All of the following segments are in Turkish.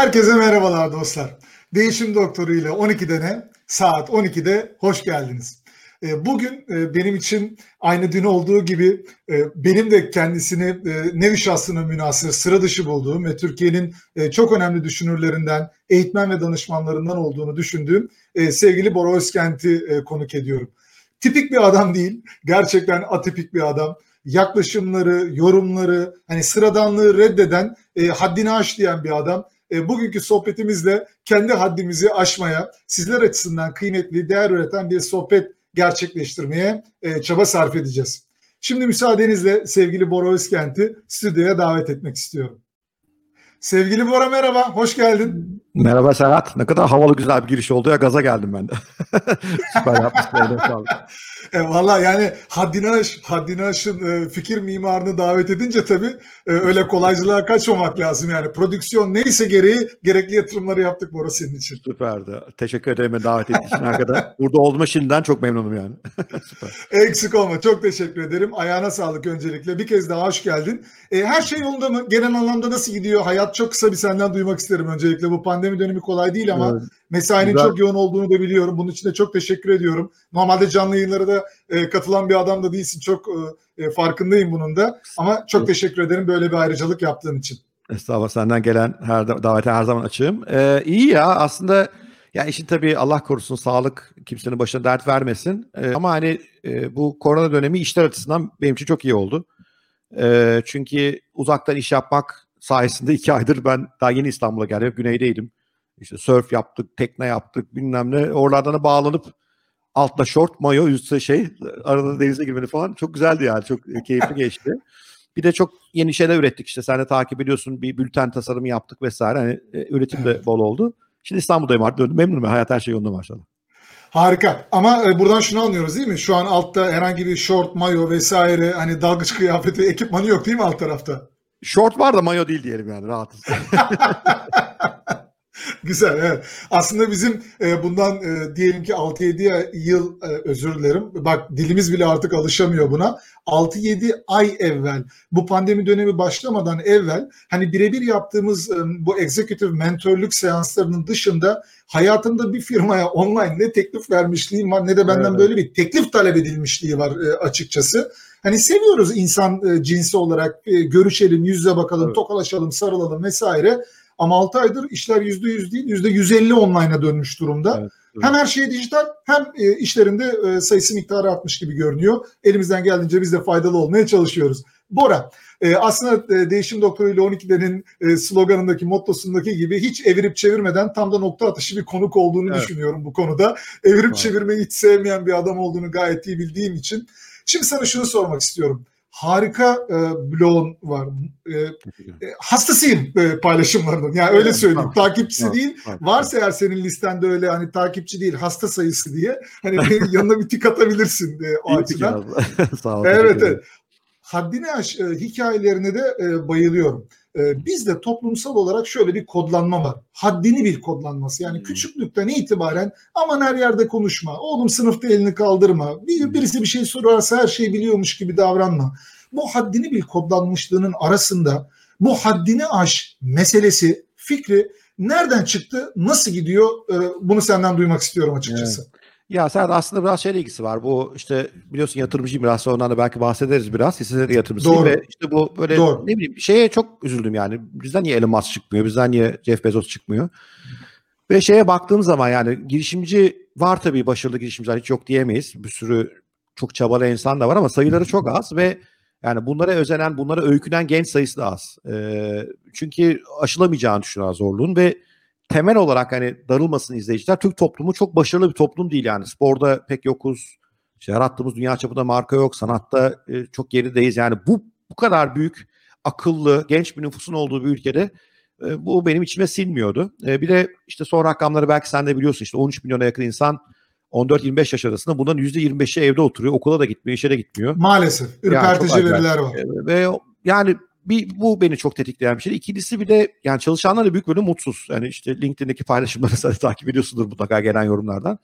Herkese merhabalar dostlar. Değişim Doktoru ile 12'de ne? Saat 12'de hoş geldiniz. E, bugün e, benim için aynı dün olduğu gibi e, benim de kendisini nevi şahsına münasır, sıra dışı bulduğum ve Türkiye'nin çok önemli düşünürlerinden, eğitmen ve danışmanlarından olduğunu düşündüğüm sevgili Bora Özkent'i konuk ediyorum. Tipik bir adam değil, gerçekten atipik bir adam yaklaşımları, yorumları, hani sıradanlığı reddeden, e, haddini aş diyen bir adam. E, bugünkü sohbetimizle kendi haddimizi aşmaya, sizler açısından kıymetli, değer üreten bir sohbet gerçekleştirmeye e, çaba sarf edeceğiz. Şimdi müsaadenizle sevgili Bora Özkent'i stüdyoya davet etmek istiyorum. Sevgili Bora merhaba, hoş geldin. Merhaba Serhat. Ne kadar havalı güzel bir giriş oldu ya gaza geldim ben de. Süper yapmışsın. E, Valla yani haddini aş, haddini aşın e, fikir mimarını davet edince tabii e, öyle kolaycılığa kaçmamak lazım. Yani prodüksiyon neyse gereği gerekli yatırımları yaptık Bora senin için. Süperdi. Teşekkür ederim davet ettiğin için arkada. Burada olduğuma şimdiden çok memnunum yani. Süper. Eksik olma. Çok teşekkür ederim. Ayağına sağlık öncelikle. Bir kez daha hoş geldin. E, her şey yolunda mı? Genel anlamda nasıl gidiyor? Hayat çok kısa bir senden duymak isterim öncelikle. Bu pandemi dönemi kolay değil ama evet. mesainin Güzel. çok yoğun olduğunu da biliyorum. Bunun için de çok teşekkür ediyorum. Normalde canlı yayınlara da e, katılan bir adam da değilsin. Çok e, e, farkındayım bunun da. Ama çok teşekkür ederim böyle bir ayrıcalık yaptığın için. Estağfurullah senden gelen her davete her zaman açığım. Ee, iyi ya aslında ya işin tabii Allah korusun sağlık kimsenin başına dert vermesin. Ee, ama hani e, bu korona dönemi işler açısından benim için çok iyi oldu. E, çünkü uzaktan iş yapmak sayesinde iki aydır ben daha yeni İstanbul'a geldim. Güneydeydim. İşte surf yaptık, tekne yaptık bilmem ne. Oralardan da bağlanıp altta short, mayo, üstte şey arada denize girmeni falan çok güzeldi yani. Çok keyifli geçti. Bir de çok yeni şeyler ürettik işte. Sen de takip ediyorsun. Bir bülten tasarımı yaptık vesaire. Hani e, üretim de bol oldu. Şimdi İstanbul'dayım artık döndüm. Memnunum. Hayat her şey yolunda maşallah. Harika. Ama e, buradan şunu anlıyoruz değil mi? Şu an altta herhangi bir short, mayo vesaire hani dalgıç kıyafeti, ekipmanı yok değil mi alt tarafta? Short var da mayo değil diyelim yani rahatız. Güzel evet. Aslında bizim e, bundan e, diyelim ki 6-7 yıl e, özür dilerim. Bak dilimiz bile artık alışamıyor buna. 6-7 ay evvel bu pandemi dönemi başlamadan evvel hani birebir yaptığımız e, bu executive mentorluk seanslarının dışında hayatımda bir firmaya online ne teklif vermişliğim var ne de benden evet. böyle bir teklif talep edilmişliği var e, açıkçası. Hani seviyoruz insan e, cinsi olarak e, görüşelim, yüzle bakalım, evet. tokalaşalım, sarılalım vesaire. Ama 6 aydır işler %100 değil %150 online'a dönmüş durumda. Evet, evet. Hem her şey dijital hem e, işlerinde e, sayısı miktarı artmış gibi görünüyor. Elimizden geldiğince biz de faydalı olmaya çalışıyoruz. Bora, e, aslında e, Değişim Doktoru ile 12'lerin e, sloganındaki, mottosundaki gibi hiç evirip çevirmeden tam da nokta atışı bir konuk olduğunu evet. düşünüyorum bu konuda. Evirip evet. çevirmeyi hiç sevmeyen bir adam olduğunu gayet iyi bildiğim için. Şimdi sana şunu sormak istiyorum harika e, blogun var. E, e, hastasıyım e, paylaşımlarının. Yani öyle söyleyeyim. Takipçisi değil. Varsa eğer senin listende öyle hani takipçi değil hasta sayısı diye hani yanına bir tik atabilirsin e, o açıdan. Sağ ol. Evet, evet. Haddini aş e, hikayelerine de e, bayılıyorum. E, bizde toplumsal olarak şöyle bir kodlanma var. Haddini bil kodlanması. Yani hmm. küçüklükten itibaren aman her yerde konuşma. Oğlum sınıfta elini kaldırma. Bir, hmm. birisi bir şey sorarsa her şeyi biliyormuş gibi davranma. Bu haddini bil kodlanmışlığının arasında bu haddini aş meselesi, fikri nereden çıktı, nasıl gidiyor e, bunu senden duymak istiyorum açıkçası. Evet. Ya sen aslında biraz şeyle ilgisi var. Bu işte biliyorsun yatırımcıyım biraz sonra ondan da belki bahsederiz biraz. Hisseleri yatırımcısıyım Doğru. ve işte bu böyle Doğru. ne bileyim şeye çok üzüldüm yani. Bizden niye Elon Musk çıkmıyor? Bizden niye Jeff Bezos çıkmıyor? Ve şeye baktığım zaman yani girişimci var tabii başarılı girişimciler hiç yok diyemeyiz. Bir sürü çok çabalı insan da var ama sayıları çok az ve yani bunlara özenen, bunlara öykünen genç sayısı da az. Ee, çünkü aşılamayacağını düşünüyorlar zorluğun ve temel olarak hani darılmasın izleyiciler Türk toplumu çok başarılı bir toplum değil yani. Sporda pek yokuz. İşte yarattığımız dünya çapında marka yok. Sanatta e, çok gerideyiz. Yani bu bu kadar büyük, akıllı, genç bir nüfusun olduğu bir ülkede e, bu benim içime sinmiyordu. E, bir de işte son rakamları belki sen de biliyorsun işte 13 milyona yakın insan 14-25 yaş arasında bundan %25'i evde oturuyor. Okula da gitmiyor, işe de gitmiyor. Maalesef. Ürpertici yani veriler var. E, ve yani bir bu beni çok tetikleyen bir şey. İkincisi bir de yani çalışanlar da büyük bölüm mutsuz. Yani işte LinkedIn'deki paylaşımları sen takip ediyorsundur mutlaka gelen yorumlardan.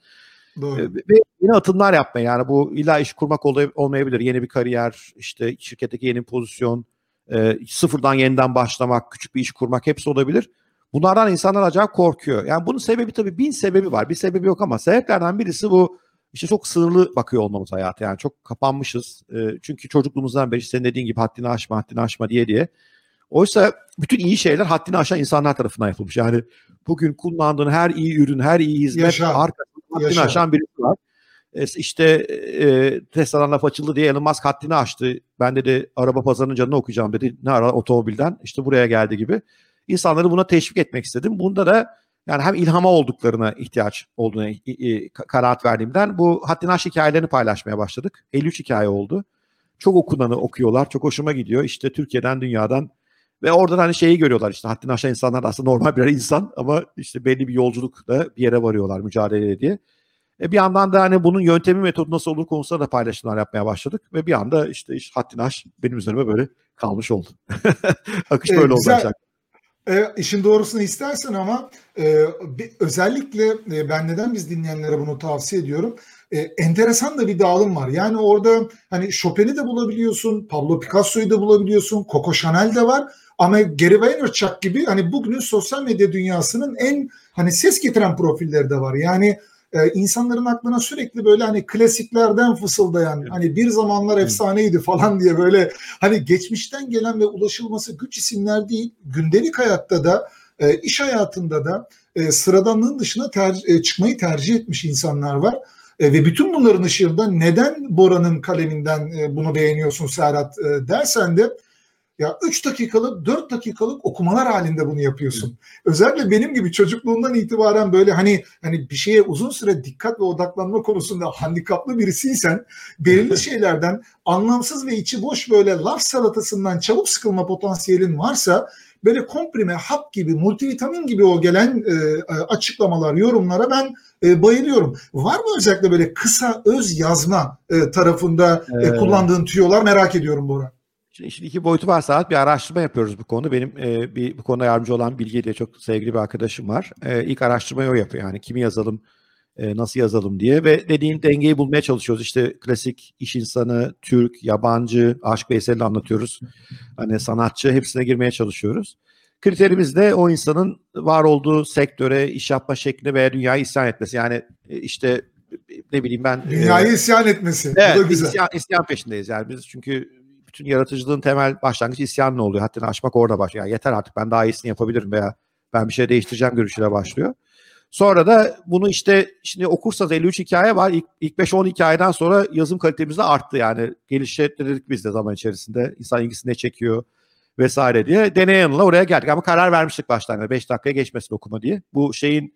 Doğru. Ee, ve yeni atımlar yapmaya yani bu illa iş kurmak olay, olmayabilir. Yeni bir kariyer, işte şirketteki yeni pozisyon, e, sıfırdan yeniden başlamak, küçük bir iş kurmak hepsi olabilir. Bunlardan insanlar acayip korkuyor. Yani bunun sebebi tabii bin sebebi var. Bir sebebi yok ama sebeplerden birisi bu işte çok sınırlı bakıyor olmamız hayata. Yani çok kapanmışız. E, çünkü çocukluğumuzdan beri senin dediğin gibi haddini aşma, haddini aşma diye diye. Oysa bütün iyi şeyler haddini aşan insanlar tarafından yapılmış. Yani bugün kullandığın her iyi ürün, her iyi hizmet Yaşa. arkasında haddini Yaşa. aşan birisi var. E, işte e, Tesla'dan laf açıldı diye Elon Musk haddini aştı. Ben dedi araba pazarının canını okuyacağım dedi. Ne ara otomobilden işte buraya geldi gibi. İnsanları buna teşvik etmek istedim. Bunda da yani hem ilhama olduklarına ihtiyaç olduğuna kanaat verdiğimden bu haddini aş hikayelerini paylaşmaya başladık. 53 hikaye oldu. Çok okunanı okuyorlar. Çok hoşuma gidiyor. İşte Türkiye'den, dünyadan ve oradan hani şeyi görüyorlar işte haddini aşan insanlar aslında normal birer insan ama işte belli bir yolculukla bir yere varıyorlar mücadele diye. E bir yandan da hani bunun yöntemi metodu nasıl olur konusunda da paylaşımlar yapmaya başladık ve bir anda işte iş haddini aş benim üzerime böyle kalmış oldu. Akış böyle e. Güzel. Aşağı. E, işin doğrusunu istersen ama e, bir, özellikle e, ben neden biz dinleyenlere bunu tavsiye ediyorum. E, enteresan da bir dağılım var. Yani orada hani Chopin'i de bulabiliyorsun, Pablo Picasso'yu da bulabiliyorsun, Coco Chanel de var. Ama Gary Vaynerchuk gibi hani bugünün sosyal medya dünyasının en hani ses getiren profilleri de var. Yani e, insanların aklına sürekli böyle hani klasiklerden fısıldayan hani bir zamanlar efsaneydi falan diye böyle hani geçmişten gelen ve ulaşılması güç isimler değil gündelik hayatta da e, iş hayatında da e, sıradanlığın dışına ter, e, çıkmayı tercih etmiş insanlar var. E, ve bütün bunların ışığında neden Bora'nın kaleminden e, bunu beğeniyorsun Serhat e, dersen de ya 3 dakikalık 4 dakikalık okumalar halinde bunu yapıyorsun. Özellikle benim gibi çocukluğundan itibaren böyle hani hani bir şeye uzun süre dikkat ve odaklanma konusunda handikaplı birisiysen belirli şeylerden anlamsız ve içi boş böyle laf salatasından çabuk sıkılma potansiyelin varsa böyle komprime, hap gibi, multivitamin gibi o gelen e, açıklamalar, yorumlara ben e, bayılıyorum. Var mı özellikle böyle kısa öz yazma e, tarafında e, kullandığın tüyolar merak ediyorum Bora. Şimdi işin iki boyutu var saat bir araştırma yapıyoruz bu konuda. Benim e, bir bu konuda yardımcı olan Bilge diye çok sevgili bir arkadaşım var. E, ilk araştırmayı o yapıyor. Yani kimi yazalım, e, nasıl yazalım diye ve dediğin dengeyi bulmaya çalışıyoruz. İşte klasik iş insanı, Türk, yabancı, aşk Veysel'i anlatıyoruz. Hani sanatçı hepsine girmeye çalışıyoruz. Kriterimiz de o insanın var olduğu sektöre, iş yapma şekline veya dünyayı isyan etmesi. Yani e, işte ne bileyim ben... Dünyayı e, isyan etmesi. Evet, Bu da güzel. Isyan, isyan peşindeyiz yani biz çünkü bütün yaratıcılığın temel başlangıcı isyanla oluyor. Hatta aşmak orada başlıyor. Yani yeter artık ben daha iyisini yapabilirim veya ben bir şey değiştireceğim görüşüyle başlıyor. Sonra da bunu işte şimdi okursanız 53 hikaye var. İlk, ilk 5-10 hikayeden sonra yazım kalitemiz de arttı yani. Geliştirdik biz de zaman içerisinde. İnsan ilgisini çekiyor vesaire diye. Deney yanıla oraya geldik ama karar vermiştik başlangıçta. 5 dakikaya geçmesin okuma diye. Bu şeyin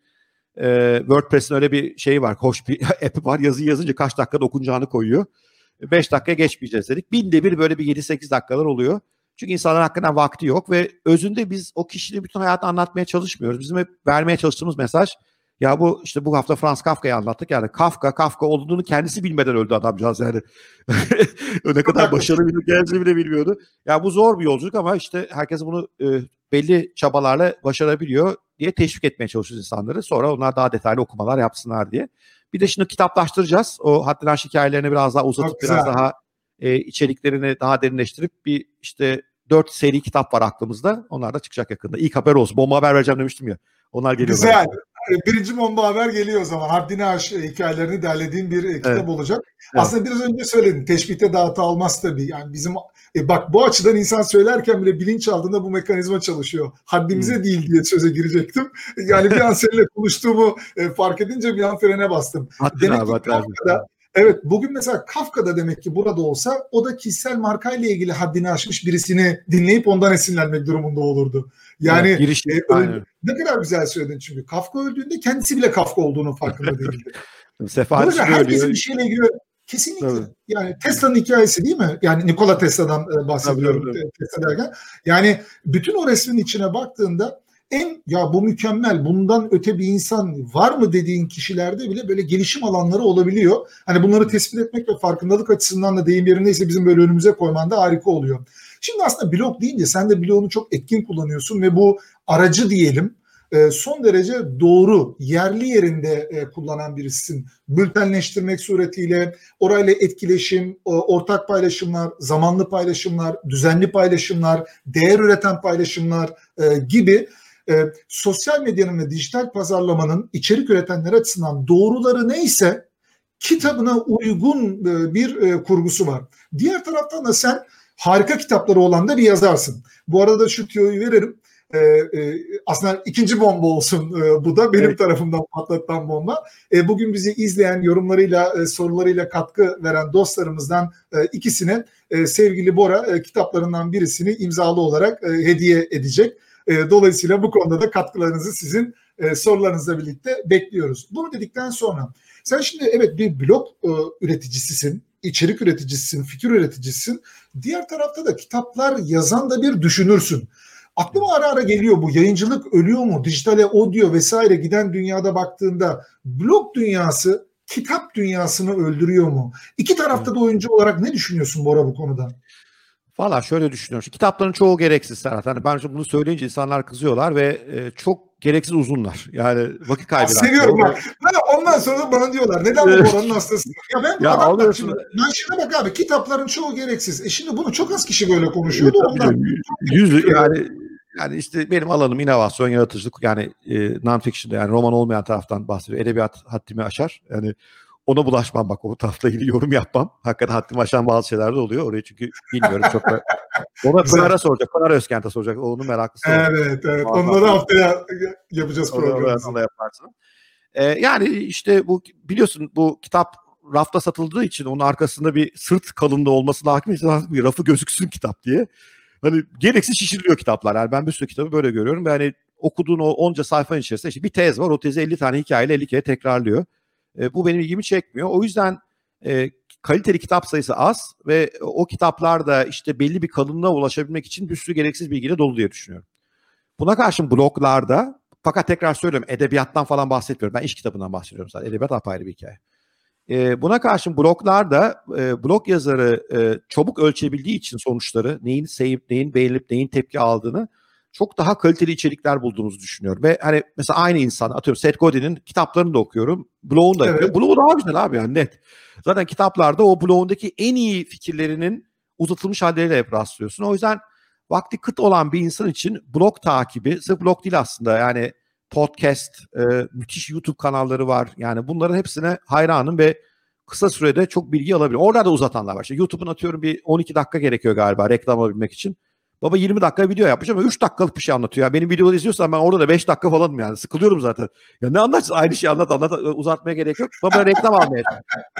e, WordPress'in öyle bir şeyi var. Hoş bir app'i var. Yazı yazınca kaç dakikada okunacağını koyuyor. 5 dakika geçmeyeceğiz dedik. Binde bir böyle bir 7-8 dakikalar oluyor. Çünkü insanların hakkında vakti yok ve özünde biz o kişinin bütün hayatını anlatmaya çalışmıyoruz. Bizim hep vermeye çalıştığımız mesaj ya bu işte bu hafta Franz Kafka'yı anlattık yani Kafka Kafka olduğunu kendisi bilmeden öldü adamcağız yani. ne kadar başarılı bir geleceğini bile bilmiyordu. Ya bu zor bir yolculuk ama işte herkes bunu e, belli çabalarla başarabiliyor diye teşvik etmeye çalışıyoruz insanları. Sonra onlar daha detaylı okumalar yapsınlar diye. Bir de şimdi kitaplaştıracağız. O haddinden hikayelerini biraz daha uzatıp biraz daha e, içeriklerini daha derinleştirip bir işte dört seri kitap var aklımızda. Onlar da çıkacak yakında. İlk haber olsun. Bomba haber vereceğim demiştim ya. Onlar geliyor. Güzel. Belki. Birinci bomba haber geliyor o zaman. Haddini aş hikayelerini derlediğim bir kitap evet. olacak. Evet. Aslında biraz önce söyledim. Teşbihte dağıtı almaz tabii. Yani bizim e bak bu açıdan insan söylerken bile bilinç aldığında bu mekanizma çalışıyor. Haddimize hmm. değil diye söze girecektim. Yani bir an seninle konuştuğumu e, fark edince bir an frene bastım. Haddini Demek abi, ki Kafka'da, Evet bugün mesela Kafka'da demek ki burada olsa o da kişisel markayla ilgili haddini aşmış birisini dinleyip ondan esinlenmek durumunda olurdu. Yani evet, giriş, e, öl- ne kadar güzel söyledin çünkü Kafka öldüğünde kendisi bile Kafka olduğunu farkında değildi. Sefahat herkesin bir şeyle ilgili kesinlikle. Tabii. Yani Tesla'nın hikayesi değil mi? Yani Nikola Tesla'dan e, bahsediyorum tabii, tabii. Tesla derken. Yani bütün o resmin içine baktığında en ya bu mükemmel bundan öte bir insan var mı dediğin kişilerde bile böyle gelişim alanları olabiliyor. Hani bunları tespit etmek ve farkındalık açısından da deyim yerindeyse bizim böyle önümüze koyman da harika oluyor. Şimdi aslında blog deyince sen de bloğunu çok etkin kullanıyorsun ve bu aracı diyelim son derece doğru yerli yerinde kullanan birisin. Bültenleştirmek suretiyle orayla etkileşim, ortak paylaşımlar, zamanlı paylaşımlar, düzenli paylaşımlar, değer üreten paylaşımlar gibi e, sosyal medyanın ve dijital pazarlamanın içerik üretenler açısından doğruları neyse kitabına uygun e, bir e, kurgusu var. Diğer taraftan da sen harika kitapları olan da bir yazarsın. Bu arada şu tüyoyu verelim. Ee, e, aslında ikinci bomba olsun e, bu da benim evet. tarafımdan patlatılan bomba. E, bugün bizi izleyen yorumlarıyla e, sorularıyla katkı veren dostlarımızdan e, ikisine e, sevgili Bora e, kitaplarından birisini imzalı olarak e, hediye edecek. E, dolayısıyla bu konuda da katkılarınızı sizin e, sorularınızla birlikte bekliyoruz. Bunu dedikten sonra sen şimdi evet bir blog e, üreticisisin, içerik üreticisisin, fikir üreticisisin. Diğer tarafta da kitaplar yazan da bir düşünürsün. Aklıma ara ara geliyor bu yayıncılık ölüyor mu? Dijitale audio vesaire giden dünyada baktığında blog dünyası kitap dünyasını öldürüyor mu? İki tarafta da oyuncu olarak ne düşünüyorsun Bora bu konuda? Valla şöyle düşünüyorum. Kitapların çoğu gereksiz Serhat. Hani ben bunu söyleyince insanlar kızıyorlar ve e, çok gereksiz uzunlar. Yani vakit kaybı. Seviyorum bak. Ben ondan sonra bana diyorlar neden bu oranın hastası? Ya ben ya alıyorsun. Bak, ben şimdi bak abi kitapların çoğu gereksiz. E şimdi bunu çok az kişi böyle konuşuyordu ondan. Yüz yani yani işte benim alanım inovasyon, yaratıcılık yani e, non-fiction'da yani roman olmayan taraftan bahsediyor. Edebiyat haddimi aşar. Yani ona bulaşmam bak o tarafla ilgili yorum yapmam. Hakikaten haddimi aşan bazı şeyler de oluyor. Orayı çünkü bilmiyorum çok da. Ona Pınar'a soracak. Pınar Özkent'e soracak. Onun meraklısı. Evet evet. Onları haftaya yapacağız programı. Yaparsın. Ee, yani işte bu biliyorsun bu kitap rafta satıldığı için onun arkasında bir sırt kalınlığı olması lazım. Bir rafı gözüksün kitap diye. Hani gereksiz şişiriliyor kitaplar. Yani ben bir sürü kitabı böyle görüyorum. Yani okuduğun o onca sayfanın içerisinde işte bir tez var. O tezi 50 tane hikayeyle 50 kere tekrarlıyor. E, bu benim ilgimi çekmiyor. O yüzden e, kaliteli kitap sayısı az ve o kitaplarda işte belli bir kalınlığa ulaşabilmek için bir sürü gereksiz bilgiyle dolu diye düşünüyorum. Buna karşın bloglarda fakat tekrar söylüyorum edebiyattan falan bahsetmiyorum. Ben iş kitabından bahsediyorum zaten. Edebiyat apayrı bir hikaye. E, buna karşın bloglarda e, blog yazarı e, çabuk ölçebildiği için sonuçları neyin sevip neyin beğenilip neyin tepki aldığını çok daha kaliteli içerikler bulduğumuzu düşünüyorum. Ve hani mesela aynı insan atıyorum Seth Godin'in kitaplarını da okuyorum. Blog'unu da evet. Blog'u daha güzel abi yani net. Zaten kitaplarda o blog'undaki en iyi fikirlerinin uzatılmış halleriyle hep rastlıyorsun. O yüzden vakti kıt olan bir insan için blog takibi, sırf blog değil aslında yani podcast, e, müthiş YouTube kanalları var. Yani bunların hepsine hayranım ve kısa sürede çok bilgi alabilir. Orada da uzatanlar var. İşte YouTube'un atıyorum bir 12 dakika gerekiyor galiba reklam alabilmek için. Baba 20 dakika video yapmış ama 3 dakikalık bir şey anlatıyor. Ya benim videoda izliyorsan ben orada da 5 dakika falanım yani. Sıkılıyorum zaten. Ya ne anlatsın? Aynı şeyi anlat anlat. Uzatmaya gerek yok. Baba reklam almaya.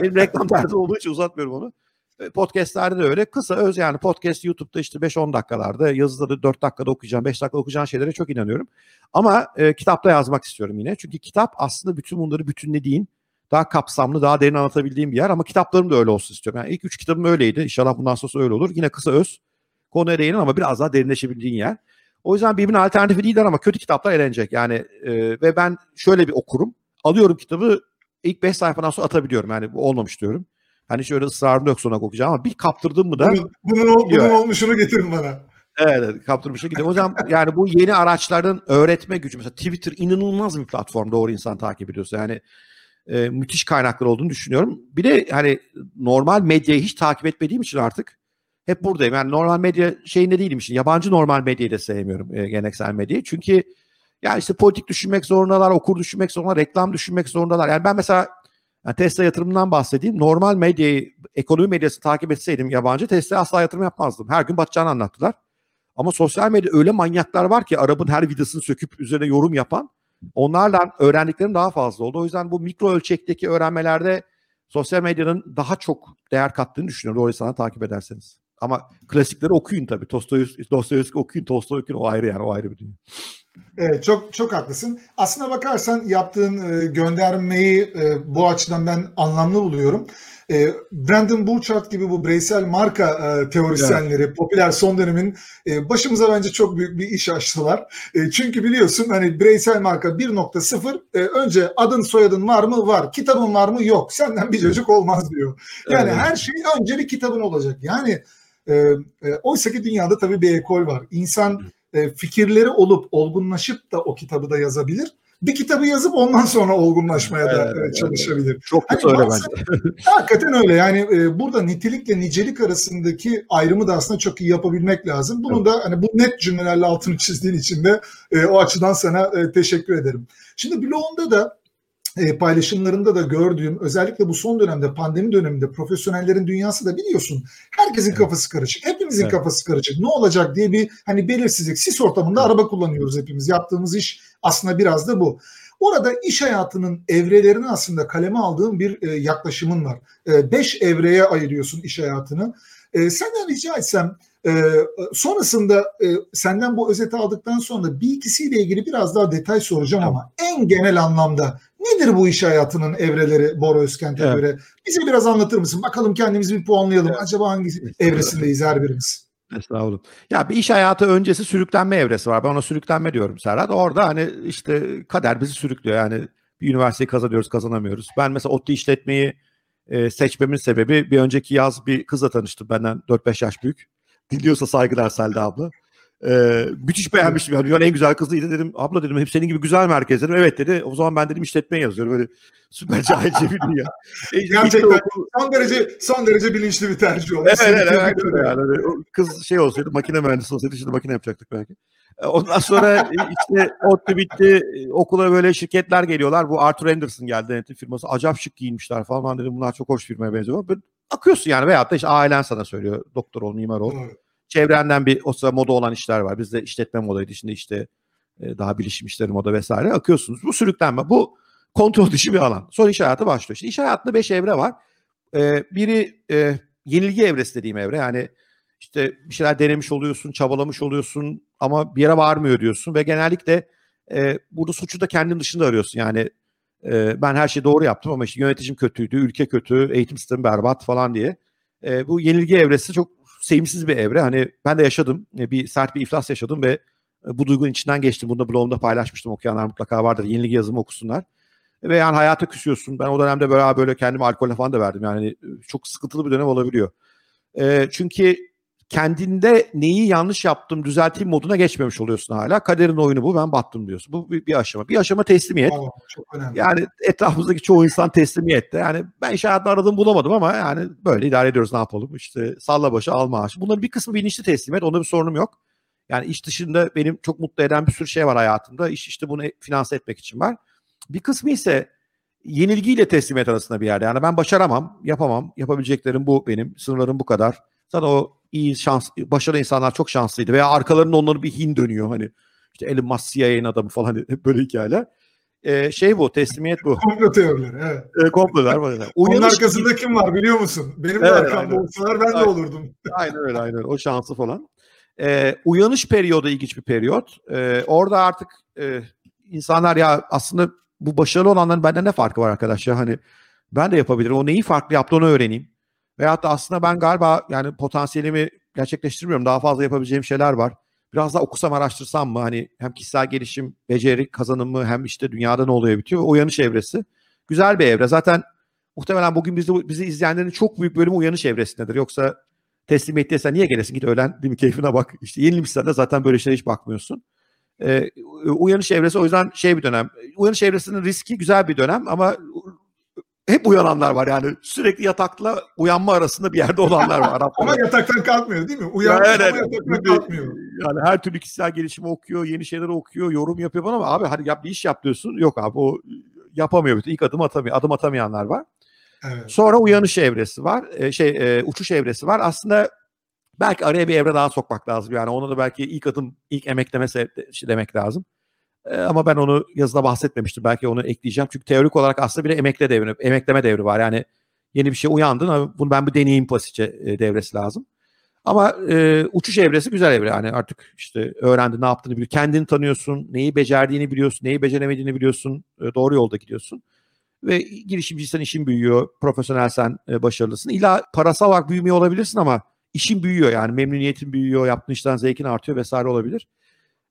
benim reklam tarzı olduğu için uzatmıyorum onu. E, podcastlerde de öyle. Kısa öz yani podcast YouTube'da işte 5-10 dakikalarda yazıda da 4 dakikada okuyacağım, 5 dakika okuyacağın şeylere çok inanıyorum. Ama e, kitapta yazmak istiyorum yine. Çünkü kitap aslında bütün bunları bütünlediğin, daha kapsamlı, daha derin anlatabildiğim bir yer. Ama kitaplarım da öyle olsun istiyorum. Yani ilk üç kitabım öyleydi. İnşallah bundan sonra öyle olur. Yine kısa öz konuya değinin ama biraz daha derinleşebildiğin yer. O yüzden birbirine alternatifi değiller ama kötü kitaplar elenecek. Yani e, ve ben şöyle bir okurum. Alıyorum kitabı ilk 5 sayfadan sonra atabiliyorum. Yani bu olmamış diyorum. Hani şöyle ısrarım yok sonra okuyacağım ama bir kaptırdım mı da bunun, bunun, bunun olmuşunu getirin bana. Evet, kaptırmışa gidiyor. O yüzden yani bu yeni araçların öğretme gücü mesela Twitter inanılmaz bir platform doğru insan takip ediyorsa yani e, müthiş kaynaklar olduğunu düşünüyorum. Bir de hani normal medyayı hiç takip etmediğim için artık hep buradayım. Yani normal medya şeyinde değilim için. Yabancı normal medyayı da sevmiyorum e, geleneksel medyayı. Çünkü yani işte politik düşünmek zorundalar, okur düşünmek zorundalar, reklam düşünmek zorundalar. Yani ben mesela yani Tesla yatırımından bahsedeyim. Normal medyayı, ekonomi medyası takip etseydim yabancı Tesla asla yatırım yapmazdım. Her gün batacağını anlattılar. Ama sosyal medya öyle manyaklar var ki Arap'ın her videosunu söküp üzerine yorum yapan. Onlarla öğrendiklerim daha fazla oldu. O yüzden bu mikro ölçekteki öğrenmelerde sosyal medyanın daha çok değer kattığını düşünüyorum. Doğru sana takip ederseniz. Ama klasikleri okuyun tabii. Dostoyevski, Dostoyevski okuyun, Tolstoy okuyun. O ayrı yani, o ayrı bir dünya. Evet, çok çok haklısın. Aslına bakarsan yaptığın e, göndermeyi e, bu açıdan ben anlamlı buluyorum. E, Brandon Burchard gibi bu bireysel marka e, teorisyenleri, evet. popüler son dönemin e, başımıza bence çok büyük bir iş açtılar. E, çünkü biliyorsun hani bireysel marka 1.0 e, önce adın soyadın var mı? Var. Kitabın var mı? Yok. Senden bir çocuk olmaz diyor. Yani evet. her şey önce bir kitabın olacak. Yani e, e, Oysa ki dünyada tabii bir ekol var. İnsan e, fikirleri olup olgunlaşıp da o kitabı da yazabilir. bir kitabı yazıp ondan sonra olgunlaşmaya da evet, çalışabilir. Çok hani öyle bence. hakikaten öyle. Yani e, burada nitelikle nicelik arasındaki ayrımı da aslında çok iyi yapabilmek lazım. Bunu evet. da hani bu net cümlelerle altını çizdiğin için de e, o açıdan sana e, teşekkür ederim. Şimdi blogunda da e, paylaşımlarında da gördüğüm özellikle bu son dönemde pandemi döneminde profesyonellerin dünyası da biliyorsun herkesin kafası karışık. Hepimizin evet. kafası karışık. Ne olacak diye bir hani belirsizlik. Sis ortamında evet. araba kullanıyoruz hepimiz. Yaptığımız iş aslında biraz da bu. Orada iş hayatının evrelerini aslında kaleme aldığım bir e, yaklaşımın var. E, beş evreye ayırıyorsun iş hayatını. E, senden rica etsem e, sonrasında e, senden bu özeti aldıktan sonra bir ikisiyle ilgili biraz daha detay soracağım tamam. ama en genel anlamda nedir bu iş hayatının evreleri Bora Özkent'e evet. göre? Bize biraz anlatır mısın? Bakalım kendimizi bir puanlayalım. Evet. Acaba hangi evresindeyiz her birimiz? Estağfurullah. Ya bir iş hayatı öncesi sürüklenme evresi var. Ben ona sürüklenme diyorum Serhat. Orada hani işte kader bizi sürüklüyor. Yani bir üniversiteyi kazanıyoruz, kazanamıyoruz. Ben mesela ODTÜ işletmeyi e, seçmemin sebebi bir önceki yaz bir kızla tanıştım benden 4-5 yaş büyük. Dinliyorsa saygılar Selda abla. Ee, müthiş beğenmiştim. Yani dünyanın en güzel kızıydı dedim. Abla dedim hep senin gibi güzel merkez dedim. Evet dedi. O zaman ben dedim işletme yazıyorum. Böyle süper cahilce bir dünya. E, Gerçekten son derece son derece bilinçli bir tercih oldu. Evet evet, evet, yani. Hani kız şey olsaydı makine mühendisi olsaydı şimdi makine yapacaktık belki. E, ondan sonra işte ODTÜ bitti. Okula böyle şirketler geliyorlar. Bu Arthur Anderson geldi denetim firması. Acayip şık giyinmişler falan. Ben dedim bunlar çok hoş firmaya benziyor. Böyle akıyorsun yani. Veyahut da işte ailen sana söylüyor. Doktor ol, mimar ol. Evet çevrenden bir o sıra moda olan işler var. Bizde işletme modaydı. Şimdi işte e, daha bilişim işleri moda vesaire akıyorsunuz. Bu sürüklenme. Bu kontrol dışı bir alan. Sonra iş hayatı başlıyor. İşte iş hayatında beş evre var. E, biri e, yenilgi evresi dediğim evre. Yani işte bir şeyler denemiş oluyorsun, çabalamış oluyorsun ama bir yere varmıyor diyorsun ve genellikle e, burada suçu da kendin dışında arıyorsun. Yani e, ben her şeyi doğru yaptım ama işte yöneticim kötüydü, ülke kötü, eğitim sistemi berbat falan diye. E, bu yenilgi evresi çok sevimsiz bir evre. Hani ben de yaşadım. E, bir sert bir iflas yaşadım ve e, bu duygunun içinden geçtim. Bunu da blogumda paylaşmıştım. Okuyanlar mutlaka vardır. Yenilik yazımı okusunlar. Ve yani hayata küsüyorsun. Ben o dönemde böyle böyle kendimi alkole falan da verdim. Yani e, çok sıkıntılı bir dönem olabiliyor. E, çünkü kendinde neyi yanlış yaptım düzelteyim moduna geçmemiş oluyorsun hala. Kaderin oyunu bu ben battım diyorsun. Bu bir, bir aşama. Bir aşama teslimiyet. Aa, çok önemli. Yani etrafımızdaki çoğu insan teslimiyette. Yani ben hayatında aradığımı bulamadım ama yani böyle idare ediyoruz ne yapalım. İşte salla başı al maaşı. Bunların bir kısmı bilinçli teslimiyet. Onda bir sorunum yok. Yani iş dışında benim çok mutlu eden bir sürü şey var hayatımda. İş işte bunu finanse etmek için var. Bir kısmı ise yenilgiyle teslimiyet arasında bir yerde. Yani ben başaramam, yapamam. Yapabileceklerim bu benim. Sınırlarım bu kadar. Zaten o iyi şans, başarılı insanlar çok şanslıydı. Veya arkalarında onları bir hin dönüyor hani. İşte Elon Musk CIA'nin adamı falan hani böyle hikayeler. Ee, şey bu, teslimiyet bu. Komplo teorileri, evet. Ee, komplolar var. Onun arkasında kim var biliyor musun? Benim de evet, arkamda olsalar ben aynen. de olurdum. aynen öyle, aynen O şansı falan. Ee, uyanış periyodu ilginç bir periyot. Ee, orada artık e, insanlar ya aslında bu başarılı olanların benden ne farkı var arkadaşlar? Hani ben de yapabilirim. O neyi farklı yaptığını öğreneyim. Veyahut da aslında ben galiba yani potansiyelimi gerçekleştirmiyorum. Daha fazla yapabileceğim şeyler var. Biraz daha okusam araştırsam mı? Hani hem kişisel gelişim, beceri kazanımı hem işte dünyada ne oluyor bitiyor. Uyanış evresi. Güzel bir evre. Zaten muhtemelen bugün bizi, bizi izleyenlerin çok büyük bölümü uyanış evresindedir. Yoksa teslimiyet niye gelesin? Git öğlen değil mi? Keyfine bak. İşte yenilmişsen de zaten böyle şeylere hiç bakmıyorsun. Ee, uyanış evresi o yüzden şey bir dönem. Uyanış evresinin riski güzel bir dönem ama hep uyananlar var yani sürekli yatakla uyanma arasında bir yerde olanlar var. ama yataktan kalkmıyor değil mi? Uyanmış yani, ama yataktan kalkmıyor. Yani her türlü kişisel gelişimi okuyor, yeni şeyler okuyor, yorum yapıyor bana ama abi hadi yap bir iş yap diyorsun. Yok abi o yapamıyor. İlk adım atamıyor. Adım atamayanlar var. Evet. Sonra uyanış evresi var. E, şey e, uçuş evresi var. Aslında belki araya bir evre daha sokmak lazım. Yani onu da belki ilk adım, ilk emekleme demek lazım. E, ama ben onu yazıda bahsetmemiştim. Belki onu ekleyeceğim. Çünkü teorik olarak aslında bir emekle devri, emekleme devri var. Yani yeni bir şey uyandın bunu ben bir deneyim pasiçe e, devresi lazım. Ama e, uçuş evresi güzel evre. Yani artık işte öğrendi ne yaptığını biliyor. Kendini tanıyorsun, neyi becerdiğini biliyorsun, neyi beceremediğini biliyorsun. E, doğru yolda gidiyorsun. Ve girişimciysen işin büyüyor, profesyonelsen e, başarılısın. İlla parasal olarak büyümüyor olabilirsin ama işin büyüyor yani memnuniyetin büyüyor, yaptığın işten zevkin artıyor vesaire olabilir.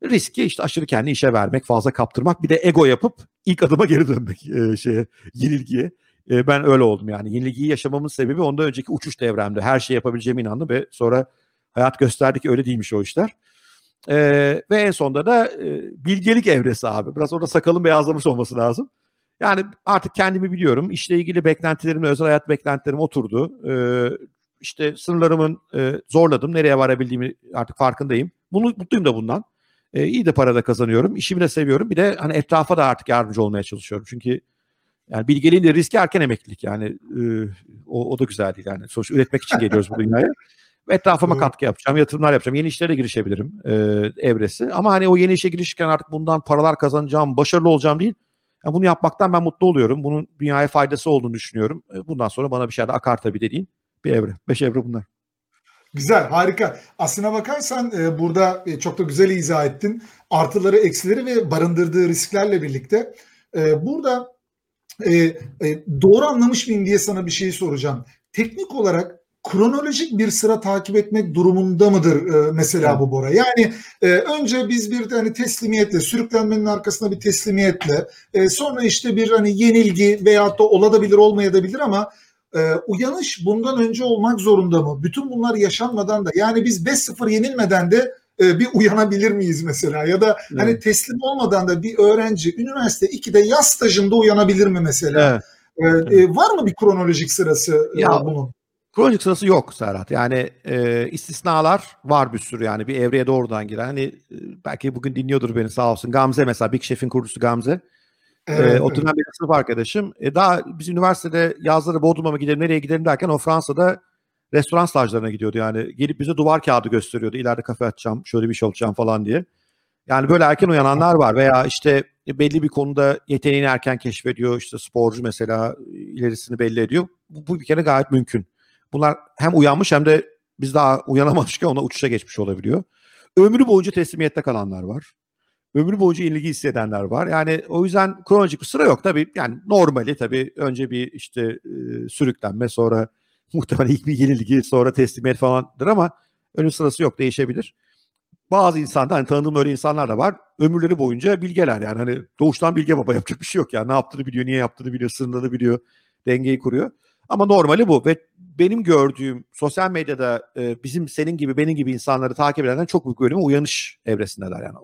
Riski işte aşırı kendi işe vermek, fazla kaptırmak, bir de ego yapıp ilk adıma geri dönmek e, şeye, yenilgiye. E, ben öyle oldum yani. Yenilgiyi yaşamamın sebebi ondan önceki uçuş devremde. Her şey yapabileceğime inandım ve sonra hayat gösterdi ki öyle değilmiş o işler. E, ve en sonunda da e, bilgelik evresi abi. Biraz orada sakalın beyazlamış olması lazım. Yani artık kendimi biliyorum. İşle ilgili beklentilerim, özel hayat beklentilerim oturdu. E, işte sınırlarımın e, zorladım. Nereye varabildiğimi artık farkındayım. Bunu mutluyum da bundan. E, iyi de para da kazanıyorum. İşimi de seviyorum. Bir de hani etrafa da artık yardımcı olmaya çalışıyorum. Çünkü yani bilgeliğin de riski erken emeklilik yani e, o, o da güzel değil yani. Sonuç üretmek için geliyoruz bu dünyaya. Etrafıma katkı yapacağım, yatırımlar yapacağım, yeni işlere girişebilirim e, evresi. Ama hani o yeni işe girişirken artık bundan paralar kazanacağım, başarılı olacağım değil. Yani bunu yapmaktan ben mutlu oluyorum. Bunun dünyaya faydası olduğunu düşünüyorum. E, bundan sonra bana bir şey de akar tabii dediğin bir evre. Beş evre bunlar. Güzel, harika. Aslına bakarsan e, burada e, çok da güzel izah ettin. Artıları, eksileri ve barındırdığı risklerle birlikte. E, burada e, e, doğru anlamış mıyım diye sana bir şey soracağım. Teknik olarak kronolojik bir sıra takip etmek durumunda mıdır e, mesela bu Bora? Yani e, önce biz bir hani teslimiyetle, sürüklenmenin arkasında bir teslimiyetle, e, sonra işte bir hani yenilgi veyahut da olabilir olmayabilir ama e, uyanış bundan önce olmak zorunda mı? Bütün bunlar yaşanmadan da yani biz 5-0 yenilmeden de e, bir uyanabilir miyiz mesela? Ya da hani evet. hani teslim olmadan da bir öğrenci üniversite 2'de yaz stajında uyanabilir mi mesela? Evet. E, e, var mı bir kronolojik sırası e, ya, bunun? Kronolojik sırası yok Serhat. Yani e, istisnalar var bir sürü yani bir evreye doğrudan giren. Hani e, belki bugün dinliyordur beni sağ olsun. Gamze mesela Big Chef'in kurucusu Gamze. Evet, ee, o dönem sınıf arkadaşım. E, daha biz üniversitede yazları Bodrum'a mı gidelim, nereye gidelim derken o Fransa'da restoran stajlarına gidiyordu yani. Gelip bize duvar kağıdı gösteriyordu. İleride kafe açacağım, şöyle bir şey olacağım falan diye. Yani böyle erken uyananlar var veya işte belli bir konuda yeteneğini erken keşfediyor. İşte sporcu mesela ilerisini belli ediyor. Bu, bu bir kere gayet mümkün. Bunlar hem uyanmış hem de biz daha uyanamamışken ona uçuşa geçmiş olabiliyor. Ömrü boyunca teslimiyette kalanlar var ömrü boyunca ilgi hissedenler var. Yani o yüzden kronolojik bir sıra yok. Tabii yani normali tabii önce bir işte e, sürüklenme sonra muhtemelen ilk bir yenilgi sonra teslimiyet falandır ama önün sırası yok değişebilir. Bazı insanlar hani tanıdığım öyle insanlar da var. Ömürleri boyunca bilgeler yani hani doğuştan bilge baba yapacak bir şey yok yani. Ne yaptığını biliyor, niye yaptığını biliyor, sınırlarını biliyor, dengeyi kuruyor. Ama normali bu ve benim gördüğüm sosyal medyada e, bizim senin gibi benim gibi insanları takip edenler çok büyük bölümü uyanış evresindeler yani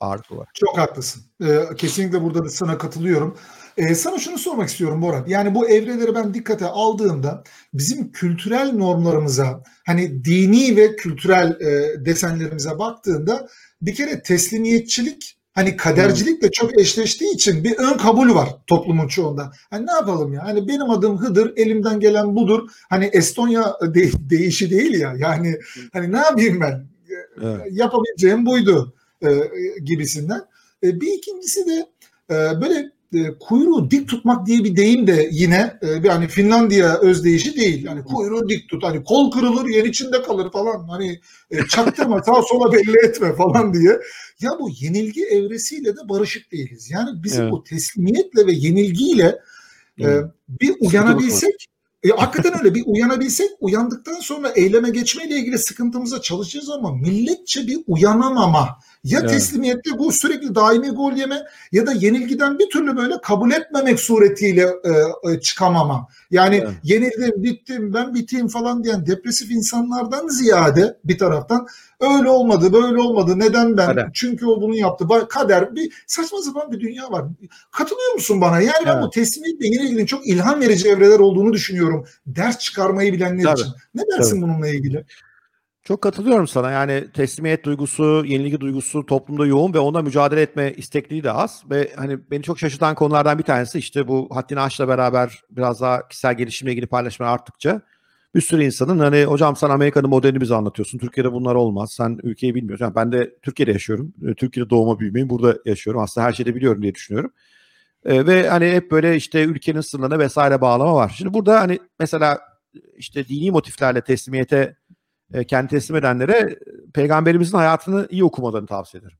ağırlıklı olarak. Çok haklısın. Ee, kesinlikle burada da sana katılıyorum. Ee, sana şunu sormak istiyorum Bora. Yani bu evreleri ben dikkate aldığımda bizim kültürel normlarımıza hani dini ve kültürel e, desenlerimize baktığında bir kere teslimiyetçilik hani kadercilikle çok eşleştiği için bir ön kabul var toplumun çoğunda. Hani ne yapalım ya? Hani benim adım Hıdır, elimden gelen budur. Hani Estonya de- değişi değil ya. Yani hani ne yapayım ben? Evet. Yapabileceğim buydu e, gibisinden. E, bir ikincisi de e, böyle e, kuyruğu dik tutmak diye bir deyim de yine e, bir hani Finlandiya özdeyişi değil. Yani kuyruğu dik tut. Hani kol kırılır yer içinde kalır falan. Hani e, çaktırma sağa sola belli etme falan diye. Ya bu yenilgi evresiyle de barışık değiliz. Yani bizim evet. bu teslimiyetle ve yenilgiyle e, bir uyanabilsek e, hakikaten öyle bir uyanabilsek uyandıktan sonra eyleme geçmeyle ilgili sıkıntımıza çalışacağız ama milletçe bir uyanamama ya evet. teslimiyette bu sürekli daimi gol yeme ya da yenilgiden bir türlü böyle kabul etmemek suretiyle e, e, çıkamama. Yani evet. yenildim, bittim, ben biteyim falan diyen depresif insanlardan ziyade bir taraftan öyle olmadı, böyle olmadı. Neden ben? Kader. Çünkü o bunu yaptı. Kader bir saçma sapan bir dünya var. Katılıyor musun bana? Yani evet. ben bu teslimiyetle yenilginin çok ilham verici evreler olduğunu düşünüyorum. Ders çıkarmayı bilenler Tabii. için. Ne dersin Tabii. bununla ilgili? Çok katılıyorum sana. Yani teslimiyet duygusu, yenilgi duygusu toplumda yoğun ve ona mücadele etme istekliği de az. Ve hani beni çok şaşırtan konulardan bir tanesi işte bu Haddini Aş'la beraber biraz daha kişisel gelişimle ilgili paylaşmalar arttıkça bir sürü insanın hani hocam sen Amerika'nın modelini bize anlatıyorsun. Türkiye'de bunlar olmaz. Sen ülkeyi bilmiyorsun. Yani ben de Türkiye'de yaşıyorum. Ee, Türkiye'de doğma büyümeyim. Burada yaşıyorum. Aslında her şeyi de biliyorum diye düşünüyorum. Ee, ve hani hep böyle işte ülkenin sınırlarına vesaire bağlama var. Şimdi burada hani mesela işte dini motiflerle teslimiyete e, kendi teslim edenlere e, peygamberimizin hayatını iyi okumalarını tavsiye ederim.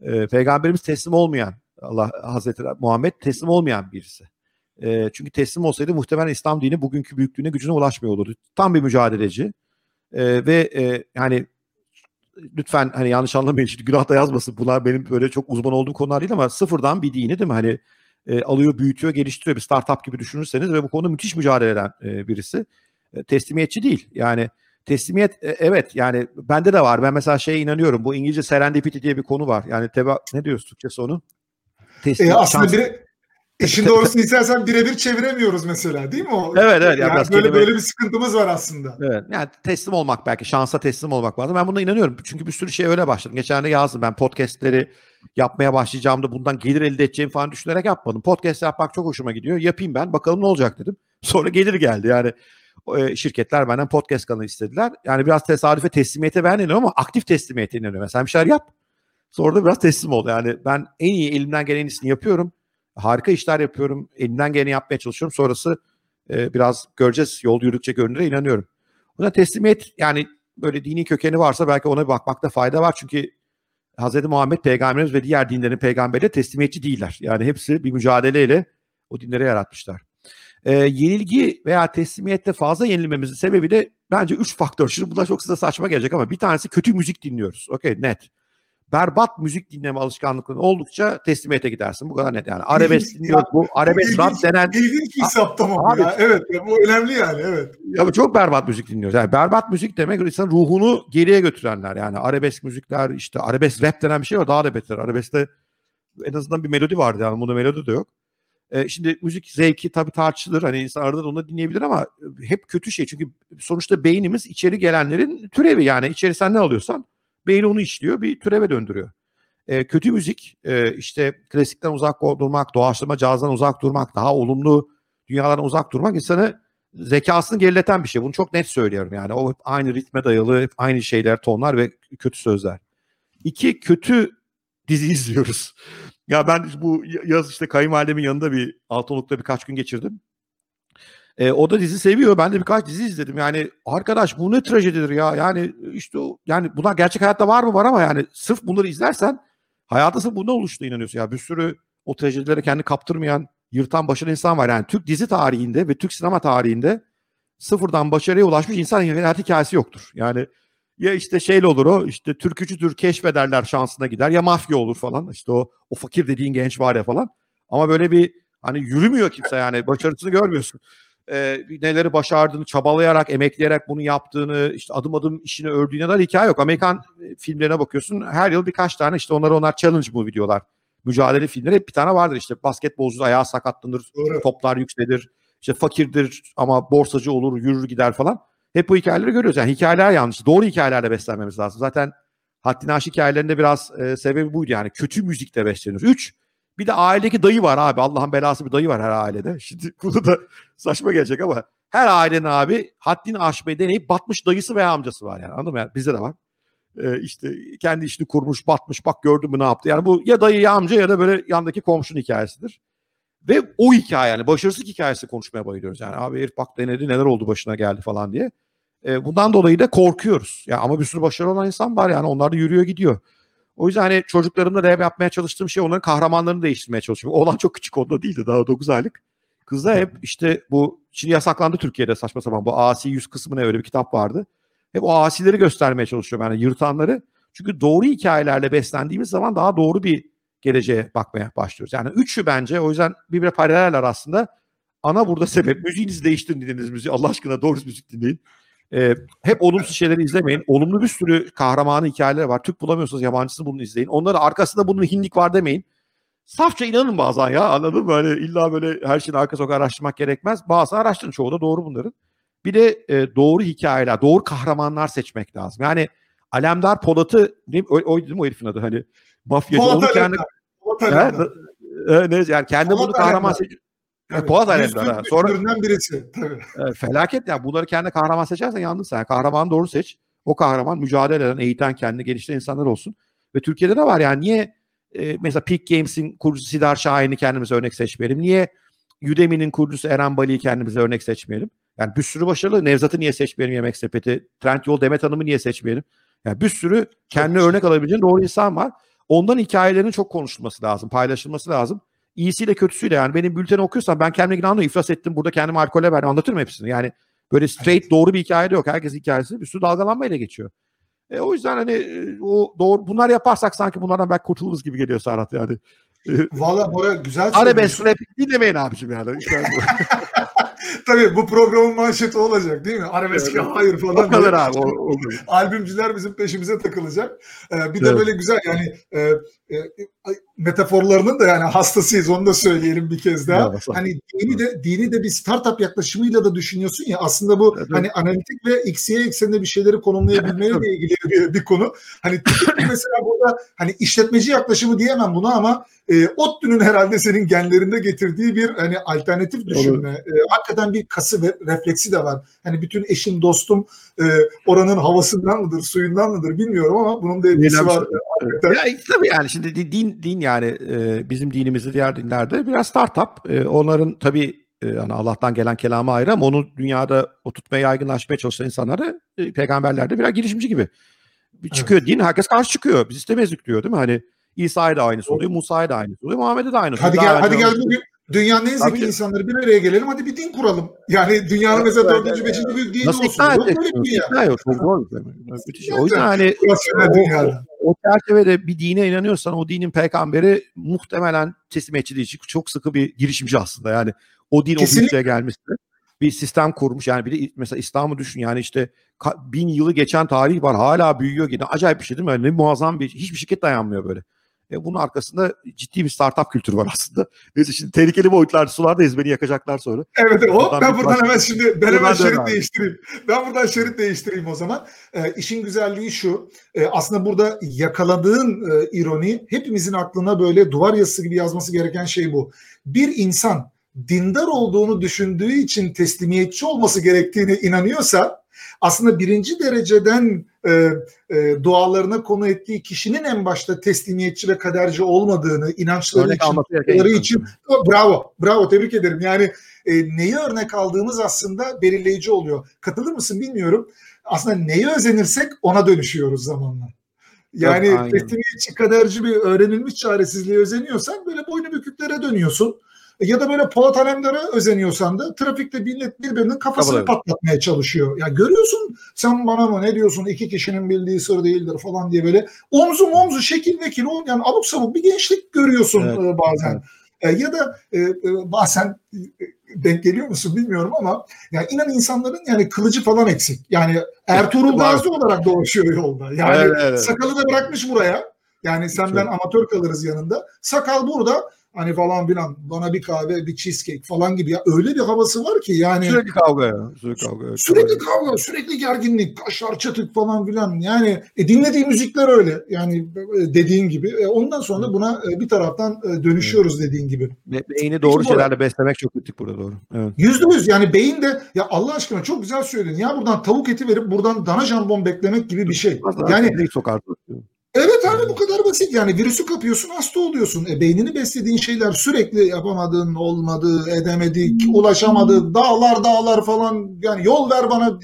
E, peygamberimiz teslim olmayan Allah Hazreti Muhammed teslim olmayan birisi. Çünkü teslim olsaydı muhtemelen İslam dini bugünkü büyüklüğüne gücüne ulaşmıyor olurdu. Tam bir mücadeleci ve yani lütfen hani yanlış anlamayın şimdi günah da yazmasın. Bunlar benim böyle çok uzman olduğum konular değil ama sıfırdan bir dini değil mi? Hani e, alıyor, büyütüyor, geliştiriyor bir startup gibi düşünürseniz ve bu konuda müthiş mücadele eden e, birisi. E, teslimiyetçi değil. Yani teslimiyet e, evet yani bende de var. Ben mesela şeye inanıyorum. Bu İngilizce serendipity diye bir konu var. Yani teba ne diyoruz Türkçesi onu? Teslimiyet, e, aslında biri İşin doğrusunu istersen birebir çeviremiyoruz mesela değil mi o? Evet evet. Yani, yani böyle kelime... böyle bir sıkıntımız var aslında. Evet. Yani teslim olmak belki şansa teslim olmak lazım. Ben buna inanıyorum. Çünkü bir sürü şey öyle başladım. Geçen de yazdım ben podcastleri yapmaya başlayacağımda bundan gelir elde edeceğim falan düşünerek yapmadım. Podcast yapmak çok hoşuma gidiyor. Yapayım ben bakalım ne olacak dedim. Sonra gelir geldi yani. E, şirketler benden podcast kanalı istediler. Yani biraz tesadüfe teslimiyete ben ama aktif teslimiyete inanıyorum. Sen bir şeyler yap. Sonra da biraz teslim ol. Yani ben en iyi elimden gelen iyisini yapıyorum harika işler yapıyorum. Elimden geleni yapmaya çalışıyorum. Sonrası e, biraz göreceğiz. Yol yürüdükçe görünüre inanıyorum. Buna teslimiyet yani böyle dini kökeni varsa belki ona bakmakta fayda var. Çünkü Hz. Muhammed peygamberimiz ve diğer dinlerin peygamberi teslimiyetçi değiller. Yani hepsi bir mücadeleyle o dinleri yaratmışlar. E, yenilgi veya teslimiyette fazla yenilmemizin sebebi de bence üç faktör. Şimdi bunlar çok size saçma gelecek ama bir tanesi kötü müzik dinliyoruz. Okey net berbat müzik dinleme alışkanlıkların oldukça teslimiyete gidersin. Bu kadar net yani. Arabesk dinliyoruz bu. Arabesk rap denen. İlginç bir saptama abi, ya. Evet bu önemli yani evet. Ya çok berbat müzik dinliyoruz. Yani berbat müzik demek insan ruhunu geriye götürenler yani. Arabesk müzikler işte arabesk rap denen bir şey var daha da beter. Arabeskte en azından bir melodi vardı yani. Bunda melodi de yok. Ee, şimdi müzik zevki tabii tartışılır. Hani insan arada da onu dinleyebilir ama hep kötü şey. Çünkü sonuçta beynimiz içeri gelenlerin türevi yani. içeri sen ne alıyorsan Beyin onu işliyor bir türeve döndürüyor. E, kötü müzik e, işte klasikten uzak durmak, doğaçlama cazdan uzak durmak, daha olumlu dünyalardan uzak durmak insanı zekasını gerileten bir şey. Bunu çok net söylüyorum yani. O hep aynı ritme dayalı, hep aynı şeyler, tonlar ve kötü sözler. İki, kötü dizi izliyoruz. Ya ben bu yaz işte kayınvalidemin yanında bir Altınoluk'ta birkaç gün geçirdim. E, o da dizi seviyor. Ben de birkaç dizi izledim. Yani arkadaş bu ne trajedidir ya. Yani işte yani bunlar gerçek hayatta var mı var ama yani sırf bunları izlersen hayatı bunda oluştu inanıyorsun. Ya bir sürü o trajedilere kendi kaptırmayan, yırtan başarılı insan var. Yani Türk dizi tarihinde ve Türk sinema tarihinde sıfırdan başarıya ulaşmış insan hayat hikayesi yoktur. Yani ya işte şeyle olur o işte türkücüdür keşfederler şansına gider ya mafya olur falan işte o o fakir dediğin genç var ya falan ama böyle bir hani yürümüyor kimse yani başarısını görmüyorsun e, neleri başardığını, çabalayarak, emekleyerek bunu yaptığını, işte adım adım işini ördüğüne dair hikaye yok. Amerikan e, filmlerine bakıyorsun her yıl birkaç tane işte onları onlar challenge bu videolar. Mücadele filmleri hep bir tane vardır işte basketbolcu ayağı sakatlanır, Doğru. toplar yükselir, işte fakirdir ama borsacı olur, yürür gider falan. Hep bu hikayeleri görüyoruz. Yani hikayeler yanlış. Doğru hikayelerle beslenmemiz lazım. Zaten Haddin Aşık hikayelerinde biraz e, sebebi buydu yani. Kötü müzikle beslenir. Üç, bir de ailedeki dayı var abi. Allah'ın belası bir dayı var her ailede. Şimdi bunu da saçma gelecek ama her ailenin abi haddini aşmayı deneyip batmış dayısı veya amcası var yani. Anladın mı? Yani bizde de var. Ee, işte kendi işini kurmuş, batmış, bak gördün mü ne yaptı. Yani bu ya dayı ya amca ya da böyle yandaki komşunun hikayesidir. Ve o hikaye yani başarısız hikayesi konuşmaya bayılıyoruz. Yani abi herif bak denedi neler oldu başına geldi falan diye. Ee, bundan dolayı da korkuyoruz. Ya ama bir sürü başarılı olan insan var yani onlar da yürüyor gidiyor. O yüzden hani çocuklarımla da hep yapmaya çalıştığım şey onların kahramanlarını değiştirmeye çalışıyorum. Oğlan çok küçük onda değildi daha 9 aylık. Kızda hep işte bu şimdi yasaklandı Türkiye'de saçma sapan bu asi yüz kısmına öyle bir kitap vardı. Hep o asileri göstermeye çalışıyorum yani yırtanları. Çünkü doğru hikayelerle beslendiğimiz zaman daha doğru bir geleceğe bakmaya başlıyoruz. Yani üçü bence o yüzden birbirine paraleller aslında. Ana burada sebep. Müziğinizi değiştirin dinlediğiniz müziği. Allah aşkına doğru müzik dinleyin. E, hep olumsuz şeyleri izlemeyin. Olumlu bir sürü kahramanı hikayeler var. Türk bulamıyorsanız yabancısını bunu izleyin. Onları arkasında bunun hinlik var demeyin. Safça inanın bazen ya anladın mı? Hani illa böyle her şeyin arka sokak araştırmak gerekmez. Bazı araştırın çoğu da doğru bunların. Bir de e, doğru hikayeler, doğru kahramanlar seçmek lazım. Yani Alemdar Polat'ı? O, mi o herifin adı? Hani mafyacı. Polat onu kendi, Polat e, yani kendi bunu kahraman seçiyor. Evet, Polat Alemdar. Sonra birisi. Tabii. E, felaket yani. Bunları kendi kahraman seçersen yandın sen. kahramanı doğru seç. O kahraman mücadele eden, eğiten, kendini geliştiren insanlar olsun. Ve Türkiye'de de var yani. Niye e, mesela Peak Games'in kurucusu Sidar Şahin'i kendimize örnek seçmeyelim? Niye Udemy'nin kurucusu Eren Bali'yi kendimize örnek seçmeyelim? Yani bir sürü başarılı. Nevzat'ı niye seçmeyelim Yemek Sepeti? Trendyol Demet Hanım'ı niye seçmeyelim? Yani bir sürü kendi örnek alabileceğin doğru insan var. Ondan hikayelerinin çok konuşulması lazım, paylaşılması lazım iyisiyle kötüsüyle yani benim bülteni okuyorsam ben kendime inanıyorum iflas ettim burada kendimi alkole verdim anlatırım hepsini. Yani böyle straight doğru bir hikaye de yok. Herkes hikayesi bir sürü dalgalanmayla geçiyor. E, o yüzden hani e, o doğru bunlar yaparsak sanki bunlardan belki kurtuluruz gibi geliyor Serhat yani. Valla Bora güzel Arabesk rap dinlemeyin abicim yani. Tabii bu programın manşeti olacak değil mi? Arabeske evet. hayır falan. O kadar abi. O, o Albümcüler bizim peşimize takılacak. Ee, bir evet. de böyle güzel yani e, e, metaforlarının da yani hastasıyız onu da söyleyelim bir kez daha. Ya, hani dini de dini de bir startup yaklaşımıyla da düşünüyorsun ya aslında bu evet. hani analitik ve XY ekseninde bir şeyleri konumlayabilmeyle ilgili bir, bir konu. Hani mesela burada hani işletmeci yaklaşımı diyemem buna ama e, ODTÜ'nün herhalde senin genlerinde getirdiği bir hani alternatif düşünme. E, hakikaten bir kası ve refleksi de var. Hani bütün eşim dostum e, oranın havasından mıdır, suyundan mıdır bilmiyorum ama bunun da etkisi var. Şey. Ya, tabii yani şimdi din din yani e, bizim dinimizde diğer dinlerde biraz startup. E, onların tabii e, yani Allah'tan gelen kelamı ayrı ama onu dünyada oturtmaya yaygınlaşmaya çalışan insanları e, peygamberlerde biraz girişimci gibi. Çıkıyor evet. din herkes karşı çıkıyor. Biz istemezdik diyor değil mi? Hani İsa'ya da aynısı oluyor, Musa'ya da aynısı oluyor, Muhammed'e de aynısı oluyor. Hadi gel, hadi gel bugün dünyanın en zeki Tabii. insanları bir araya gelelim hadi bir din kuralım. Yani dünyanın mesela dördüncü, beşinci büyük dini Nasıl olsun. Nasıl ikna edecek? İkna yok. Çok zor. Müthiş. O yüzden hani o, o çerçevede bir dine inanıyorsan o dinin peygamberi muhtemelen teslimiyetçiliği için çok sıkı bir girişimci aslında. Yani o din Kesinlikle. o büyüklüğe gelmesi bir sistem kurmuş. Yani bir de mesela İslam'ı düşün yani işte bin yılı geçen tarih var hala büyüyor yine acayip bir şey değil mi? Yani ne muazzam bir hiçbir şirket dayanmıyor böyle. E, bunun arkasında ciddi bir startup kültürü var aslında. Neyse şimdi tehlikeli boyutlar sulardayız beni yakacaklar sonra. Evet hop ben buradan hemen şimdi ben hemen şerit abi. değiştireyim. Ben buradan şerit değiştireyim o zaman. E, işin güzelliği şu e, aslında burada yakaladığın e, ironi hepimizin aklına böyle duvar yazısı gibi yazması gereken şey bu. Bir insan dindar olduğunu düşündüğü için teslimiyetçi olması gerektiğini inanıyorsa aslında birinci dereceden e, e, dualarına konu ettiği kişinin en başta teslimiyetçi ve kaderci olmadığını, inançları örnek için, için bravo, bravo tebrik ederim. Yani e, neyi örnek aldığımız aslında belirleyici oluyor. Katılır mısın bilmiyorum. Aslında neyi özenirsek ona dönüşüyoruz zamanla. Yani teslimiyetçi, kaderci bir öğrenilmiş çaresizliğe özeniyorsan böyle boynu büküklere dönüyorsun ya da böyle Polat Alemdar'a özeniyorsan da trafikte millet birbirinin kafasını Tabii. patlatmaya çalışıyor. Ya görüyorsun sen bana mı ne diyorsun iki kişinin bildiği sır değildir falan diye böyle omzu omzu şekil vekil yani abuk sabuk bir gençlik görüyorsun evet. E, bazen. Evet. Ya da e, e, bazen denk geliyor musun bilmiyorum ama yani inan insanların yani kılıcı falan eksik. Yani Ertuğrul Gazi olarak dolaşıyor yolda. Yani evet, evet. sakalı da bırakmış buraya. Yani senden amatör kalırız yanında. Sakal burada Hani falan filan bana bir kahve bir cheesecake falan gibi. Ya öyle bir havası var ki yani sürekli kavga ya sürekli kavga sürekli kavga sürekli gerginlik kaşlar çatık falan filan. Yani e, dinlediği müzikler öyle. Yani e, dediğin gibi. E, ondan sonra buna e, bir taraftan e, dönüşüyoruz dediğin gibi. Be beyni doğru Peki, şeylerle beslemek çok kritik burada doğru. Yüzde yüz. Yani beyin de ya Allah aşkına çok güzel söyledin. Ya buradan tavuk eti verip buradan dana jambon beklemek gibi bir şey. Yani sokar. Evet abi bu kadar basit. Yani virüsü kapıyorsun hasta oluyorsun. E, beynini beslediğin şeyler sürekli yapamadın, olmadı, edemedik, ulaşamadı, dağlar dağlar falan. Yani yol ver bana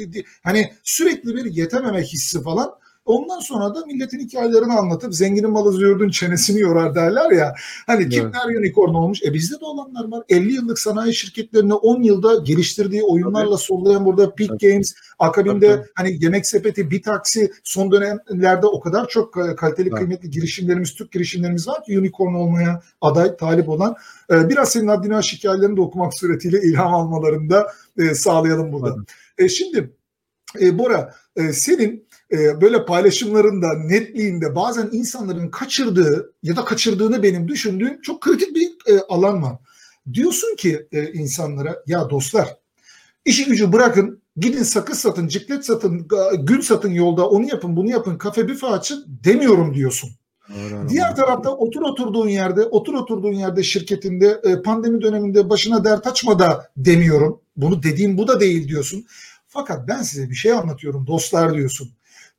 hani sürekli bir yetememe hissi falan Ondan sonra da milletin hikayelerini anlatıp zenginin malı züğürdün çenesini yorar derler ya. Hani evet. kimler unicorn olmuş? E bizde de olanlar var. 50 yıllık sanayi şirketlerini 10 yılda geliştirdiği oyunlarla Tabii. sollayan burada Peak Tabii. Games, akabinde Tabii. hani yemek sepeti, bir taksi son dönemlerde o kadar çok e, kaliteli evet. kıymetli girişimlerimiz, Türk girişimlerimiz var ki unicorn olmaya aday, talip olan. E, biraz senin Haddini Aşk hikayelerini de okumak suretiyle ilham almalarını da e, sağlayalım burada. Evet. Şimdi Bora senin e, böyle paylaşımlarında, netliğinde bazen insanların kaçırdığı ya da kaçırdığını benim düşündüğüm çok kritik bir e, alan var. Diyorsun ki e, insanlara ya dostlar işi gücü bırakın gidin sakız satın, ciklet satın, gül satın yolda onu yapın bunu yapın kafe büfe açın demiyorum diyorsun. Öyle, Diğer tarafta otur oturduğun yerde, otur oturduğun yerde şirketinde e, pandemi döneminde başına dert açma da demiyorum. Bunu dediğim bu da değil diyorsun. Fakat ben size bir şey anlatıyorum dostlar diyorsun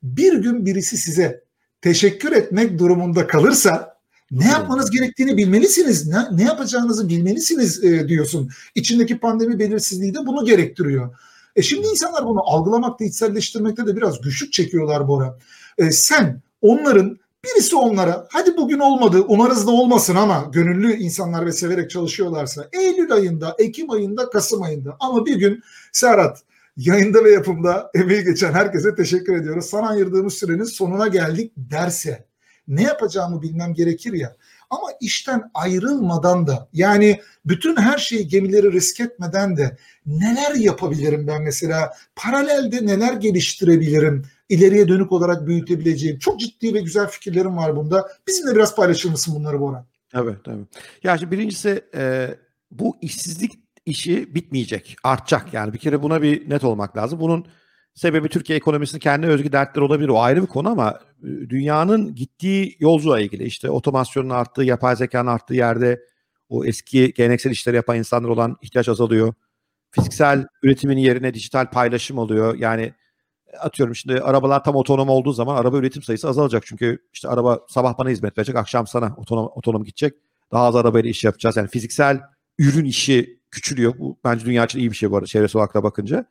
bir gün birisi size teşekkür etmek durumunda kalırsa ne yapmanız gerektiğini bilmelisiniz. Ne, ne yapacağınızı bilmelisiniz e, diyorsun. İçindeki pandemi belirsizliği de bunu gerektiriyor. E şimdi insanlar bunu algılamakta, içselleştirmekte de biraz güçlük çekiyorlar Bora. E, sen onların birisi onlara hadi bugün olmadı umarız da olmasın ama gönüllü insanlar ve severek çalışıyorlarsa Eylül ayında, Ekim ayında, Kasım ayında ama bir gün Serhat yayında ve yapımda emeği geçen herkese teşekkür ediyoruz. Sana ayırdığımız sürenin sonuna geldik derse ne yapacağımı bilmem gerekir ya. Ama işten ayrılmadan da yani bütün her şeyi gemileri risk etmeden de neler yapabilirim ben mesela paralelde neler geliştirebilirim ileriye dönük olarak büyütebileceğim çok ciddi ve güzel fikirlerim var bunda. Bizimle biraz paylaşır mısın bunları Bora? Tabii tabii. Ya şimdi birincisi e, bu işsizlik işi bitmeyecek, artacak. Yani bir kere buna bir net olmak lazım. Bunun sebebi Türkiye ekonomisinin kendi özgü dertleri olabilir. O ayrı bir konu ama e, dünyanın gittiği yolculuğa ilgili işte otomasyonun arttığı, yapay zekanın arttığı yerde o eski geleneksel işleri yapan insanlar olan ihtiyaç azalıyor. Fiziksel üretimin yerine dijital paylaşım oluyor. Yani atıyorum şimdi arabalar tam otonom olduğu zaman araba üretim sayısı azalacak. Çünkü işte araba sabah bana hizmet verecek, akşam sana otonom, otonom gidecek. Daha az arabayla iş yapacağız. Yani fiziksel ürün işi küçülüyor. Bu bence dünya için iyi bir şey bu arada çevresi olarak bakınca.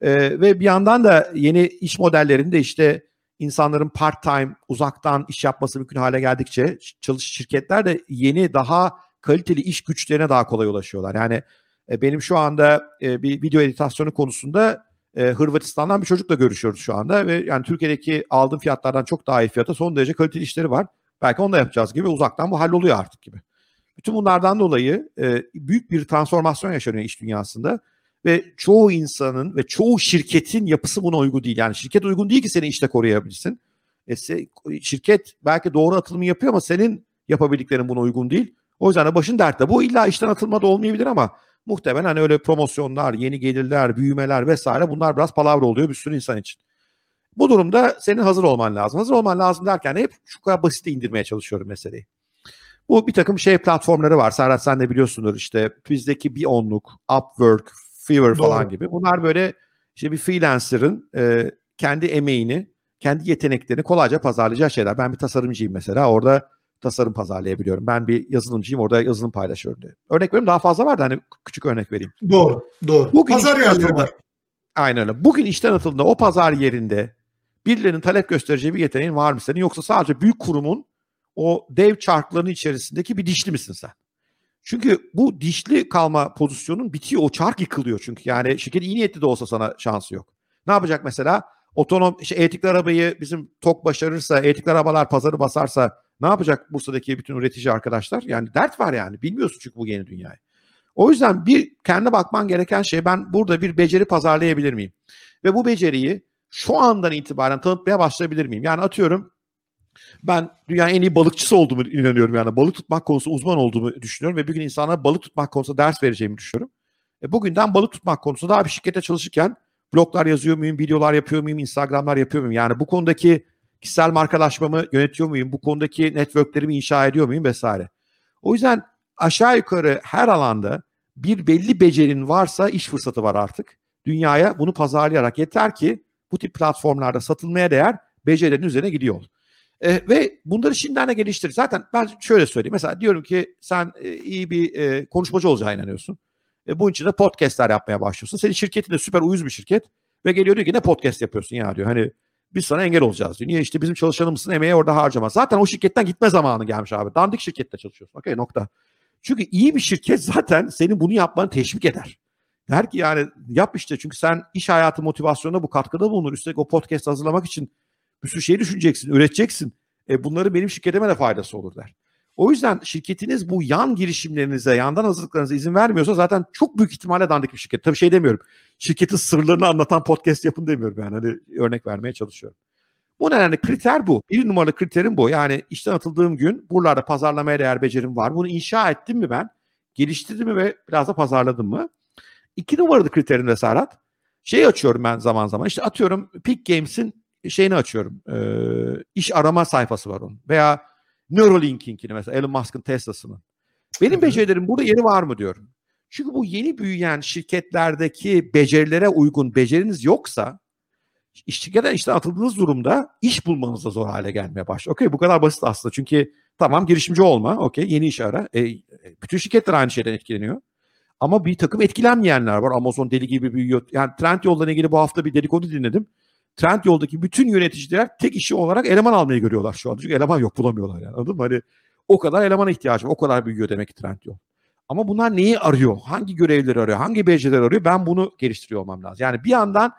Ee, ve bir yandan da yeni iş modellerinde işte insanların part time uzaktan iş yapması mümkün hale geldikçe çalış şirketler de yeni daha kaliteli iş güçlerine daha kolay ulaşıyorlar. Yani e, benim şu anda e, bir video editasyonu konusunda e, Hırvatistan'dan bir çocukla görüşüyoruz şu anda ve yani Türkiye'deki aldığım fiyatlardan çok daha iyi fiyata son derece kaliteli işleri var. Belki onu da yapacağız gibi uzaktan bu halloluyor artık gibi. Bütün bunlardan dolayı e, büyük bir transformasyon yaşanıyor iş dünyasında ve çoğu insanın ve çoğu şirketin yapısı buna uygun değil. Yani şirket uygun değil ki seni işte koruyabilirsin. E, şirket belki doğru atılımı yapıyor ama senin yapabildiklerin buna uygun değil. O yüzden de başın dertte. Bu illa işten atılma da olmayabilir ama muhtemelen hani öyle promosyonlar, yeni gelirler, büyümeler vesaire bunlar biraz palavra oluyor bir sürü insan için. Bu durumda senin hazır olman lazım. Hazır olman lazım derken hep şu kadar basit indirmeye çalışıyorum meseleyi. Bu bir takım şey platformları var. Serhat sen de biliyorsundur işte bizdeki bir onluk, Upwork, Fiverr falan Doğru. gibi. Bunlar böyle işte bir freelancer'ın e, kendi emeğini, kendi yeteneklerini kolayca pazarlayacağı şeyler. Ben bir tasarımcıyım mesela. Orada tasarım pazarlayabiliyorum. Ben bir yazılımcıyım orada yazılım paylaşıyorum diye. Örnek vereyim daha fazla var da hani küçük örnek vereyim. Doğru, doğru. Bugün pazar yerleri var. Aynen öyle. Bugün işten atıldığında o pazar yerinde birilerinin talep göstereceği bir yeteneğin var mı senin yoksa sadece büyük kurumun o dev çarklarının içerisindeki bir dişli misin sen? Çünkü bu dişli kalma pozisyonun bitiyor. O çark yıkılıyor çünkü. Yani şirket iyi niyetli de olsa sana şansı yok. Ne yapacak mesela? Otonom, işte elektrikli arabayı bizim TOK başarırsa, elektrikli arabalar pazarı basarsa ne yapacak Bursa'daki bütün üretici arkadaşlar? Yani dert var yani. Bilmiyorsun çünkü bu yeni dünyayı. O yüzden bir kendi bakman gereken şey ben burada bir beceri pazarlayabilir miyim? Ve bu beceriyi şu andan itibaren tanıtmaya başlayabilir miyim? Yani atıyorum ben dünyanın en iyi balıkçısı olduğumu inanıyorum yani. Balık tutmak konusu uzman olduğumu düşünüyorum ve bir gün insanlara balık tutmak konusunda ders vereceğimi düşünüyorum. E bugünden balık tutmak konusunda daha bir şirkete çalışırken bloglar yazıyor muyum, videolar yapıyor muyum, Instagramlar yapıyor muyum? Yani bu konudaki kişisel markalaşmamı yönetiyor muyum? Bu konudaki networklerimi inşa ediyor muyum vesaire. O yüzden aşağı yukarı her alanda bir belli becerin varsa iş fırsatı var artık. Dünyaya bunu pazarlayarak yeter ki bu tip platformlarda satılmaya değer becerilerin üzerine gidiyor. E, ve bunları şimdiden de geliştir. Zaten ben şöyle söyleyeyim. Mesela diyorum ki sen e, iyi bir e, konuşmacı olacağına inanıyorsun. E, bunun için de podcastler yapmaya başlıyorsun. Senin şirketin de süper uyuz bir şirket. Ve geliyor diyor ki ne podcast yapıyorsun ya diyor. Hani biz sana engel olacağız diyor. Niye işte bizim çalışanımızın emeği orada harcama. Zaten o şirketten gitme zamanı gelmiş abi. Dandik şirkette çalışıyorsun. Okey nokta. Çünkü iyi bir şirket zaten senin bunu yapmanı teşvik eder. Der ki yani yap işte çünkü sen iş hayatı motivasyonuna bu katkıda bulunur. Üstelik o podcast hazırlamak için bir sürü şey düşüneceksin, üreteceksin. E, bunları benim şirketime de faydası olur der. O yüzden şirketiniz bu yan girişimlerinize, yandan hazırlıklarınıza izin vermiyorsa zaten çok büyük ihtimalle dandik bir şirket. Tabii şey demiyorum. Şirketin sırlarını anlatan podcast yapın demiyorum yani. Hani örnek vermeye çalışıyorum. Bu nedenle kriter bu. Bir numaralı kriterim bu. Yani işten atıldığım gün buralarda pazarlamaya değer becerim var. Bunu inşa ettim mi ben? Geliştirdim mi ve biraz da pazarladım mı? İki numaralı kriterim de Serhat. Şey açıyorum ben zaman zaman. İşte atıyorum Peak Games'in şeyini açıyorum. E, iş arama sayfası var onun. Veya Neuralink'inkini mesela Elon Musk'ın Tesla'sının. Benim becerilerim burada yeri var mı diyorum. Çünkü bu yeni büyüyen şirketlerdeki becerilere uygun beceriniz yoksa şirketten işte atıldığınız durumda iş bulmanız da zor hale gelmeye başlıyor. Okey bu kadar basit aslında. Çünkü tamam girişimci olma. Okey yeni iş ara. E, bütün şirketler aynı şeyden etkileniyor. Ama bir takım etkilenmeyenler var. Amazon deli gibi büyüyor. Yani trend yoldan ilgili bu hafta bir dedikodu dinledim. Trend yoldaki bütün yöneticiler tek işi olarak eleman almayı görüyorlar şu anda. Çünkü eleman yok bulamıyorlar yani anladın mı? Hani o kadar elemana ihtiyacı var. O kadar büyüyor demek ki trend yol. Ama bunlar neyi arıyor? Hangi görevleri arıyor? Hangi becerileri arıyor? Ben bunu geliştiriyor olmam lazım. Yani bir yandan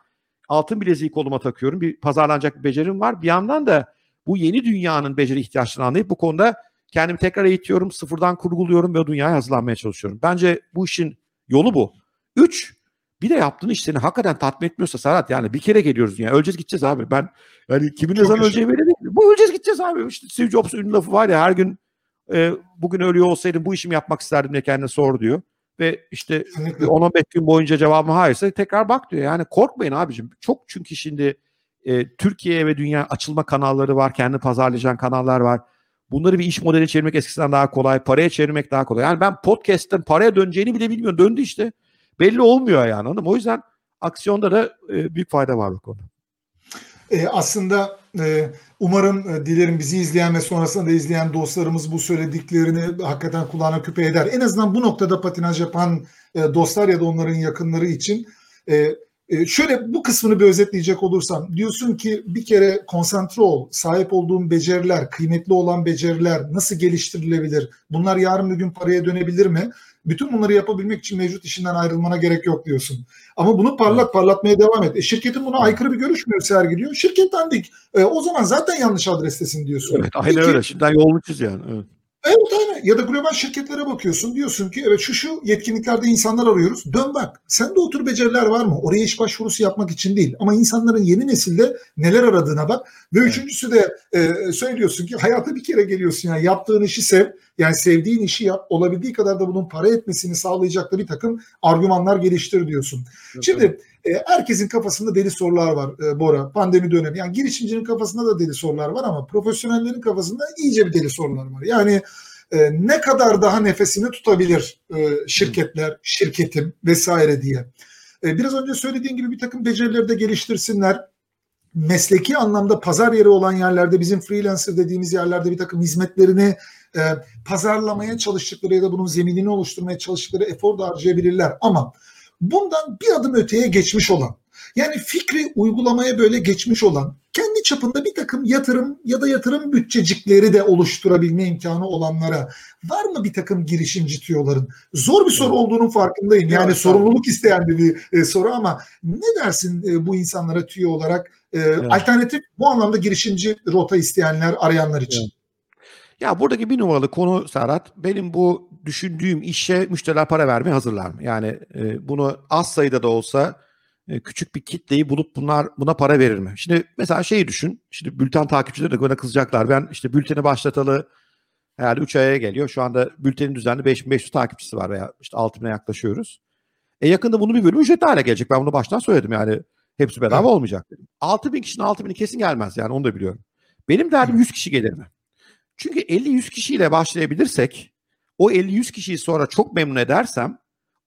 altın bileziği koluma takıyorum. Bir pazarlanacak bir becerim var. Bir yandan da bu yeni dünyanın beceri ihtiyaçlarını anlayıp bu konuda kendimi tekrar eğitiyorum, sıfırdan kurguluyorum ve dünyaya hazırlanmaya çalışıyorum. Bence bu işin yolu bu. Üç, bir de yaptığın iş seni hakikaten tatmin etmiyorsa Serhat yani bir kere geliyoruz yani öleceğiz gideceğiz abi. Ben yani kimin ne zaman öleceği belli değil. Bu öleceğiz gideceğiz abi. İşte Steve Jobs'un ünlü lafı var ya her gün e, bugün ölüyor olsaydım bu işimi yapmak isterdim diye kendine sor diyor. Ve işte 10-15 gün boyunca cevabım hayırsa tekrar bak diyor. Yani korkmayın abicim. Çok çünkü şimdi e, Türkiye ve dünya açılma kanalları var. Kendi pazarlayacağın kanallar var. Bunları bir iş modeli çevirmek eskisinden daha kolay. Paraya çevirmek daha kolay. Yani ben podcast'ten paraya döneceğini bile bilmiyorum. Döndü işte. Belli olmuyor yani mı? O yüzden aksiyonda da e, büyük fayda var bu konuda. E, aslında e, umarım e, dilerim bizi izleyen ve sonrasında da izleyen dostlarımız bu söylediklerini hakikaten kulağına küpe eder. En azından bu noktada patinaj yapan e, dostlar ya da onların yakınları için e, e, şöyle bu kısmını bir özetleyecek olursam diyorsun ki bir kere konsantre ol, sahip olduğun beceriler, kıymetli olan beceriler nasıl geliştirilebilir? Bunlar yarın bir gün paraya dönebilir mi? Bütün bunları yapabilmek için mevcut işinden ayrılmana gerek yok diyorsun. Ama bunu parlat parlatmaya devam et. E, şirketin buna aykırı bir görüş mü sergiliyor? Şirket dandik. E, o zaman zaten yanlış adrestesin diyorsun. Evet aynen Peki, öyle. Şimdiden yolmuşuz yani. Evet. Evet aynen. Ya da global şirketlere bakıyorsun. Diyorsun ki evet şu şu yetkinliklerde insanlar arıyoruz. Dön bak. Sende o tür beceriler var mı? Oraya iş başvurusu yapmak için değil. Ama insanların yeni nesilde neler aradığına bak. Ve evet. üçüncüsü de e, söylüyorsun ki hayata bir kere geliyorsun. Yani yaptığın işi sev. Yani sevdiğin işi yap. Olabildiği kadar da bunun para etmesini sağlayacak da bir takım argümanlar geliştir diyorsun. Evet. Şimdi e, herkesin kafasında deli sorular var e, Bora. Pandemi dönemi. Yani girişimcinin kafasında da deli sorular var ama profesyonellerin kafasında iyice bir deli sorular var. Yani e, ne kadar daha nefesini tutabilir e, şirketler, şirketim vesaire diye. E, biraz önce söylediğin gibi bir takım becerileri de geliştirsinler. Mesleki anlamda pazar yeri olan yerlerde bizim freelancer dediğimiz yerlerde bir takım hizmetlerini e, pazarlamaya çalıştıkları ya da bunun zeminini oluşturmaya çalıştıkları efor da harcayabilirler. Ama bundan bir adım öteye geçmiş olan yani fikri uygulamaya böyle geçmiş olan kendi çapında bir takım yatırım ya da yatırım bütçecikleri de oluşturabilme imkanı olanlara var mı bir takım girişimci tüyoların? Zor bir soru olduğunun farkındayım. Yani evet, sorumluluk isteyen bir e, soru ama ne dersin e, bu insanlara tüyo olarak e, evet. alternatif bu anlamda girişimci rota isteyenler, arayanlar için? Evet. Ya buradaki bir numaralı konu Serhat, benim bu düşündüğüm işe müşteriler para vermeye hazırlar mı? Yani e, bunu az sayıda da olsa küçük bir kitleyi bulup bunlar buna para verir mi? Şimdi mesela şeyi düşün. Şimdi bülten takipçileri de bana kızacaklar. Ben işte bülteni başlatalı herhalde 3 aya geliyor. Şu anda bültenin düzenli 5500 takipçisi var veya işte 6000'e yaklaşıyoruz. E yakında bunu bir bölüm ücretli hale gelecek. Ben bunu baştan söyledim yani. Hepsi bedava evet. olmayacak dedim. 6000 kişinin 6000'i kesin gelmez yani onu da biliyorum. Benim derdim 100 kişi gelir mi? Çünkü 50-100 kişiyle başlayabilirsek o 50-100 kişiyi sonra çok memnun edersem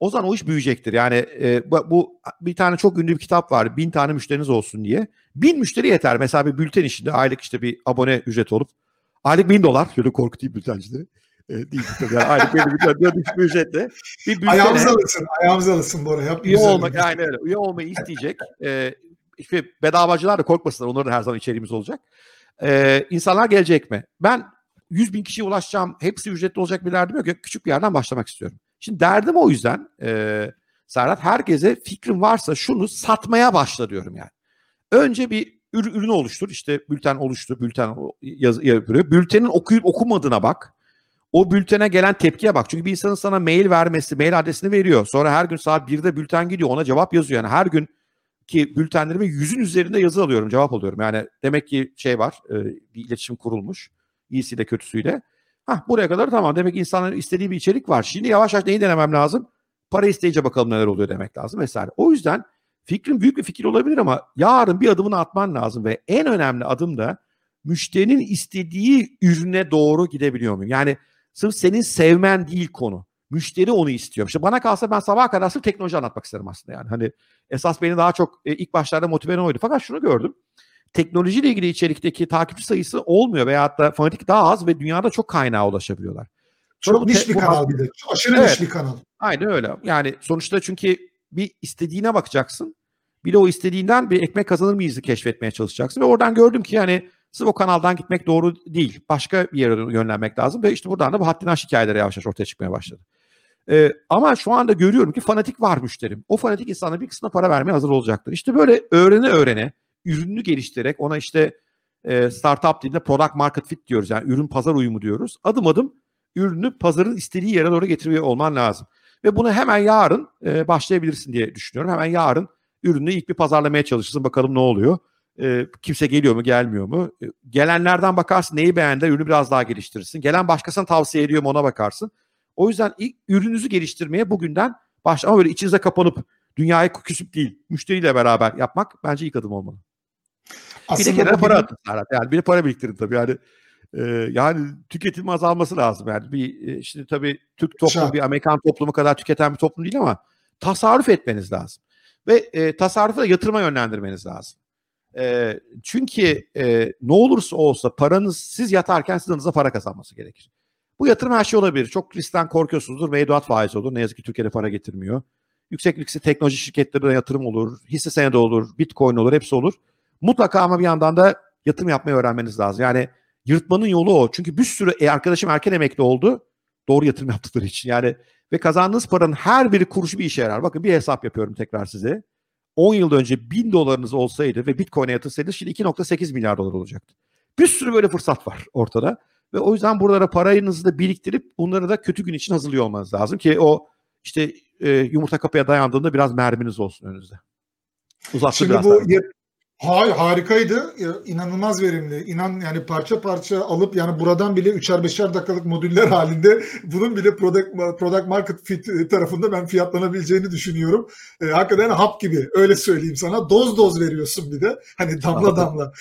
o zaman o iş büyüyecektir. Yani e, bu bir tane çok ünlü bir kitap var. Bin tane müşteriniz olsun diye. Bin müşteri yeter. Mesela bir bülten işinde aylık işte bir abone ücreti olup aylık bin dolar. Şöyle korkutayım bültencileri. E, değil tabii. Yani aylık belli bir düşük bir ücretle. Bir bültene, ayağımıza alısın. Ayağımıza alısın bu arada. Yap, üye olmak, aynen öyle. Üye olmayı isteyecek. E, işte bedavacılar da korkmasınlar. Onların her zaman içeriğimiz olacak. E, insanlar gelecek mi? Ben 100 bin kişiye ulaşacağım. Hepsi ücretli olacak bir derdim yok. Küçük bir yerden başlamak istiyorum. Şimdi derdim o yüzden e, Serhat herkese fikrin varsa şunu satmaya başla diyorum yani. Önce bir ür, ürünü oluştur. İşte bülten oluştu. Bülten yaz, yapıyor. Bültenin okuyup okumadığına bak. O bültene gelen tepkiye bak. Çünkü bir insanın sana mail vermesi, mail adresini veriyor. Sonra her gün saat 1'de bülten gidiyor. Ona cevap yazıyor. Yani her gün ki bültenlerime yüzün üzerinde yazı alıyorum, cevap alıyorum. Yani demek ki şey var, e, bir iletişim kurulmuş. İyisiyle kötüsüyle. Hah buraya kadar tamam. Demek insanların istediği bir içerik var. Şimdi yavaş yavaş neyi denemem lazım? Para isteyince bakalım neler oluyor demek lazım vesaire. O yüzden fikrin büyük bir fikir olabilir ama yarın bir adımını atman lazım ve en önemli adım da müşterinin istediği ürüne doğru gidebiliyor muyum? Yani sırf senin sevmen değil konu. Müşteri onu istiyor. İşte bana kalsa ben sabaha kadar sırf teknoloji anlatmak isterim aslında yani. Hani esas beni daha çok e, ilk başlarda motive oydu. Fakat şunu gördüm teknolojiyle ilgili içerikteki takipçi sayısı olmuyor veya da fanatik daha az ve dünyada çok kaynağa ulaşabiliyorlar. Sonra çok niş bir kanal bir de. Aşırı evet, niş bir kanal. Aynen öyle. Yani sonuçta çünkü bir istediğine bakacaksın. Bir de o istediğinden bir ekmek kazanır mıyızı keşfetmeye çalışacaksın. Ve oradan gördüm ki yani sırf o kanaldan gitmek doğru değil. Başka bir yere yönlenmek lazım. Ve işte buradan da bu haddini aş hikayeleri yavaş yavaş ortaya çıkmaya başladı. Ee, ama şu anda görüyorum ki fanatik var müşterim. O fanatik insana bir kısmına para vermeye hazır olacaktır. İşte böyle öğrene öğrene ürününü geliştirerek ona işte e, startup dilinde product market fit diyoruz. Yani ürün pazar uyumu diyoruz. Adım adım ürünü pazarın istediği yere doğru getiriyor olman lazım. Ve bunu hemen yarın e, başlayabilirsin diye düşünüyorum. Hemen yarın ürünü ilk bir pazarlamaya çalışırsın. Bakalım ne oluyor. E, kimse geliyor mu gelmiyor mu? E, gelenlerden bakarsın neyi beğendi ürünü biraz daha geliştirirsin. Gelen başkasına tavsiye ediyor mu ona bakarsın. O yüzden ilk ürününüzü geliştirmeye bugünden başla. Ama böyle içinize kapanıp dünyayı küsüp değil müşteriyle beraber yapmak bence ilk adım olmalı. Aslında bir de kenara para atın Yani bir de para biriktirin tabii yani. E, yani tüketim azalması lazım yani. Bir e, şimdi tabii Türk toplumu bir Amerikan toplumu kadar tüketen bir toplum değil ama tasarruf etmeniz lazım. Ve e, tasarrufu da yatırıma yönlendirmeniz lazım. E, çünkü e, ne olursa olsa paranız siz yatarken sizin para kazanması gerekir. Bu yatırım her şey olabilir. Çok riskten korkuyorsunuzdur. Mevduat faizi olur. Ne yazık ki Türkiye'de para getirmiyor. Yüksek riskli teknoloji şirketlerine yatırım olur. Hisse senedi olur. Bitcoin olur. Hepsi olur. Mutlaka ama bir yandan da yatırım yapmayı öğrenmeniz lazım. Yani yırtmanın yolu o. Çünkü bir sürü e, arkadaşım erken emekli oldu. Doğru yatırım yaptıkları için. Yani ve kazandığınız paranın her biri kuruşu bir işe yarar. Bakın bir hesap yapıyorum tekrar size. 10 yıl önce 1000 dolarınız olsaydı ve Bitcoin'e yatırsaydınız şimdi 2.8 milyar dolar olacaktı. Bir sürü böyle fırsat var ortada. Ve o yüzden buralara parayınızı da biriktirip bunları da kötü gün için hazırlıyor olmanız lazım ki o işte e, yumurta kapıya dayandığında biraz merminiz olsun önünüzde. Uzattı Şimdi biraz bu Hayır harikaydı. İnanılmaz verimli. İnan yani parça parça alıp yani buradan bile üçer beşer dakikalık modüller halinde bunun bile product, product market fit tarafında ben fiyatlanabileceğini düşünüyorum. E, hakikaten hap gibi öyle söyleyeyim sana. Doz doz veriyorsun bir de. Hani damla damla.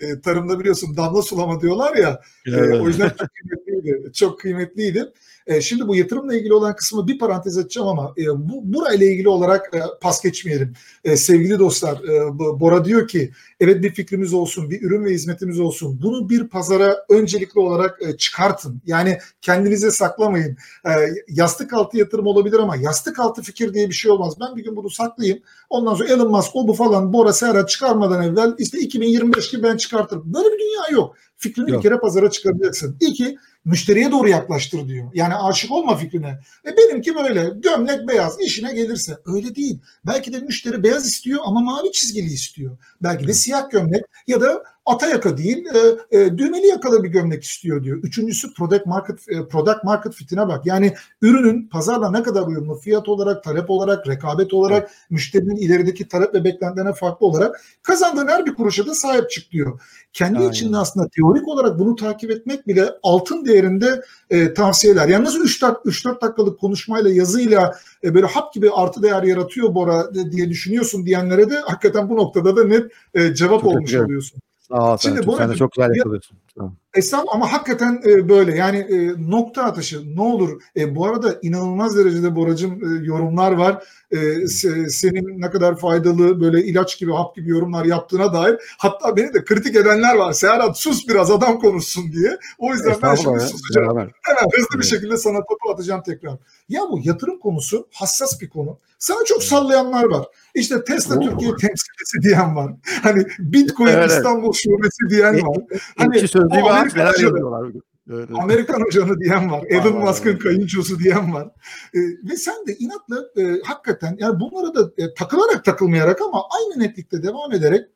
E, tarımda biliyorsun damla sulama diyorlar ya. Evet. E, o yüzden çok kıymetliydi. Çok kıymetliydi. E, şimdi bu yatırımla ilgili olan kısmı bir parantez açacağım ama e, bu burayla ilgili olarak e, pas geçmeyelim. E, sevgili dostlar, e, Bora diyor ki evet bir fikrimiz olsun, bir ürün ve hizmetimiz olsun. Bunu bir pazara öncelikli olarak e, çıkartın. Yani kendinize saklamayın. E, yastık altı yatırım olabilir ama yastık altı fikir diye bir şey olmaz. Ben bir gün bunu saklayayım. Ondan sonra Elon Musk o bu falan Bora Serhat çıkarmadan evvel işte 2025 gibi ben çıkartırım. Böyle bir dünya yok. Fikrini yok. bir kere pazara çıkaracaksın. İki, müşteriye doğru yaklaştır diyor. Yani aşık olma fikrine. E benimki böyle gömlek beyaz işine gelirse. Öyle değil. Belki de müşteri beyaz istiyor ama mavi çizgili istiyor. Belki de siyah gömlek ya da ata yaka değil e, e, düğmeli yakalı bir gömlek istiyor diyor. Üçüncüsü product market e, product market fitine bak. Yani ürünün pazarda ne kadar uyumlu fiyat olarak, talep olarak, rekabet olarak, evet. müşterinin ilerideki talep ve beklentilerine farklı olarak kazandığın her bir kuruşa da sahip çık diyor. Kendi Aynen. içinde aslında teorik olarak bunu takip etmek bile altın değerinde e, tavsiyeler. Yani nasıl 3-4 dakikalık konuşmayla, yazıyla e, böyle hap gibi artı değer yaratıyor Bora diye düşünüyorsun diyenlere de hakikaten bu noktada da net e, cevap Çok olmuş oluyorsun. Sağ ol. Şimdi de çok güzel yapıyorsun. Tamam. Esam ama hakikaten e, böyle yani e, nokta atışı ne olur. E, bu arada inanılmaz derecede Boracım e, yorumlar var. E, se, senin ne kadar faydalı böyle ilaç gibi hap gibi yorumlar yaptığına dair. Hatta beni de kritik edenler var. Serhat sus biraz adam konuşsun diye. O yüzden ben şimdi ya. susacağım. Beraber. Hemen hızlı evet. bir şekilde sana topu atacağım tekrar. Ya bu yatırım konusu hassas bir konu. Sana çok sallayanlar var. İşte Tesla Oo. Türkiye temsilcisi diyen var. Hani Bitcoin evet. İstanbul şubesi diyen var. Hani o Amerikan, hocanı, evet. Amerikan hocanı diyen var. Elon Musk'ın kayınçosu diyen var. Ee, ve sen de inatla e, hakikaten yani bunlara da e, takılarak takılmayarak ama aynı netlikte devam ederek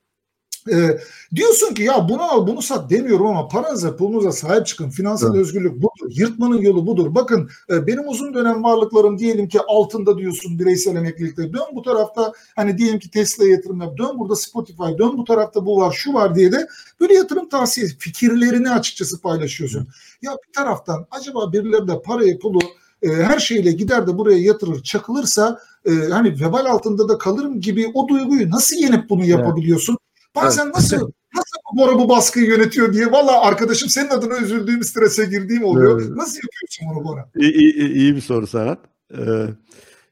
e, diyorsun ki ya bunu al bunu sat demiyorum ama paranıza pulunuza sahip çıkın. Finansal evet. özgürlük budur. Yırtmanın yolu budur. Bakın e, benim uzun dönem varlıklarım diyelim ki altında diyorsun bireysel emeklilikte. Dön bu tarafta hani diyelim ki Tesla'ya yatırım yap. Dön burada Spotify. Dön bu tarafta bu var şu var diye de böyle yatırım tavsiye fikirlerini açıkçası paylaşıyorsun. Evet. Ya bir taraftan acaba birileri de parayı pulu e, her şeyle gider de buraya yatırır çakılırsa e, hani vebal altında da kalırım gibi o duyguyu nasıl yenip bunu yapabiliyorsun? Evet. Bazen evet. nasıl nasıl bu Bora bu baskıyı yönetiyor diye valla arkadaşım senin adına üzüldüğüm strese girdiğim oluyor. Evet. Nasıl yapıyorsun bunu Bora? İyi, iyi, iyi bir soru Serhat. Ee,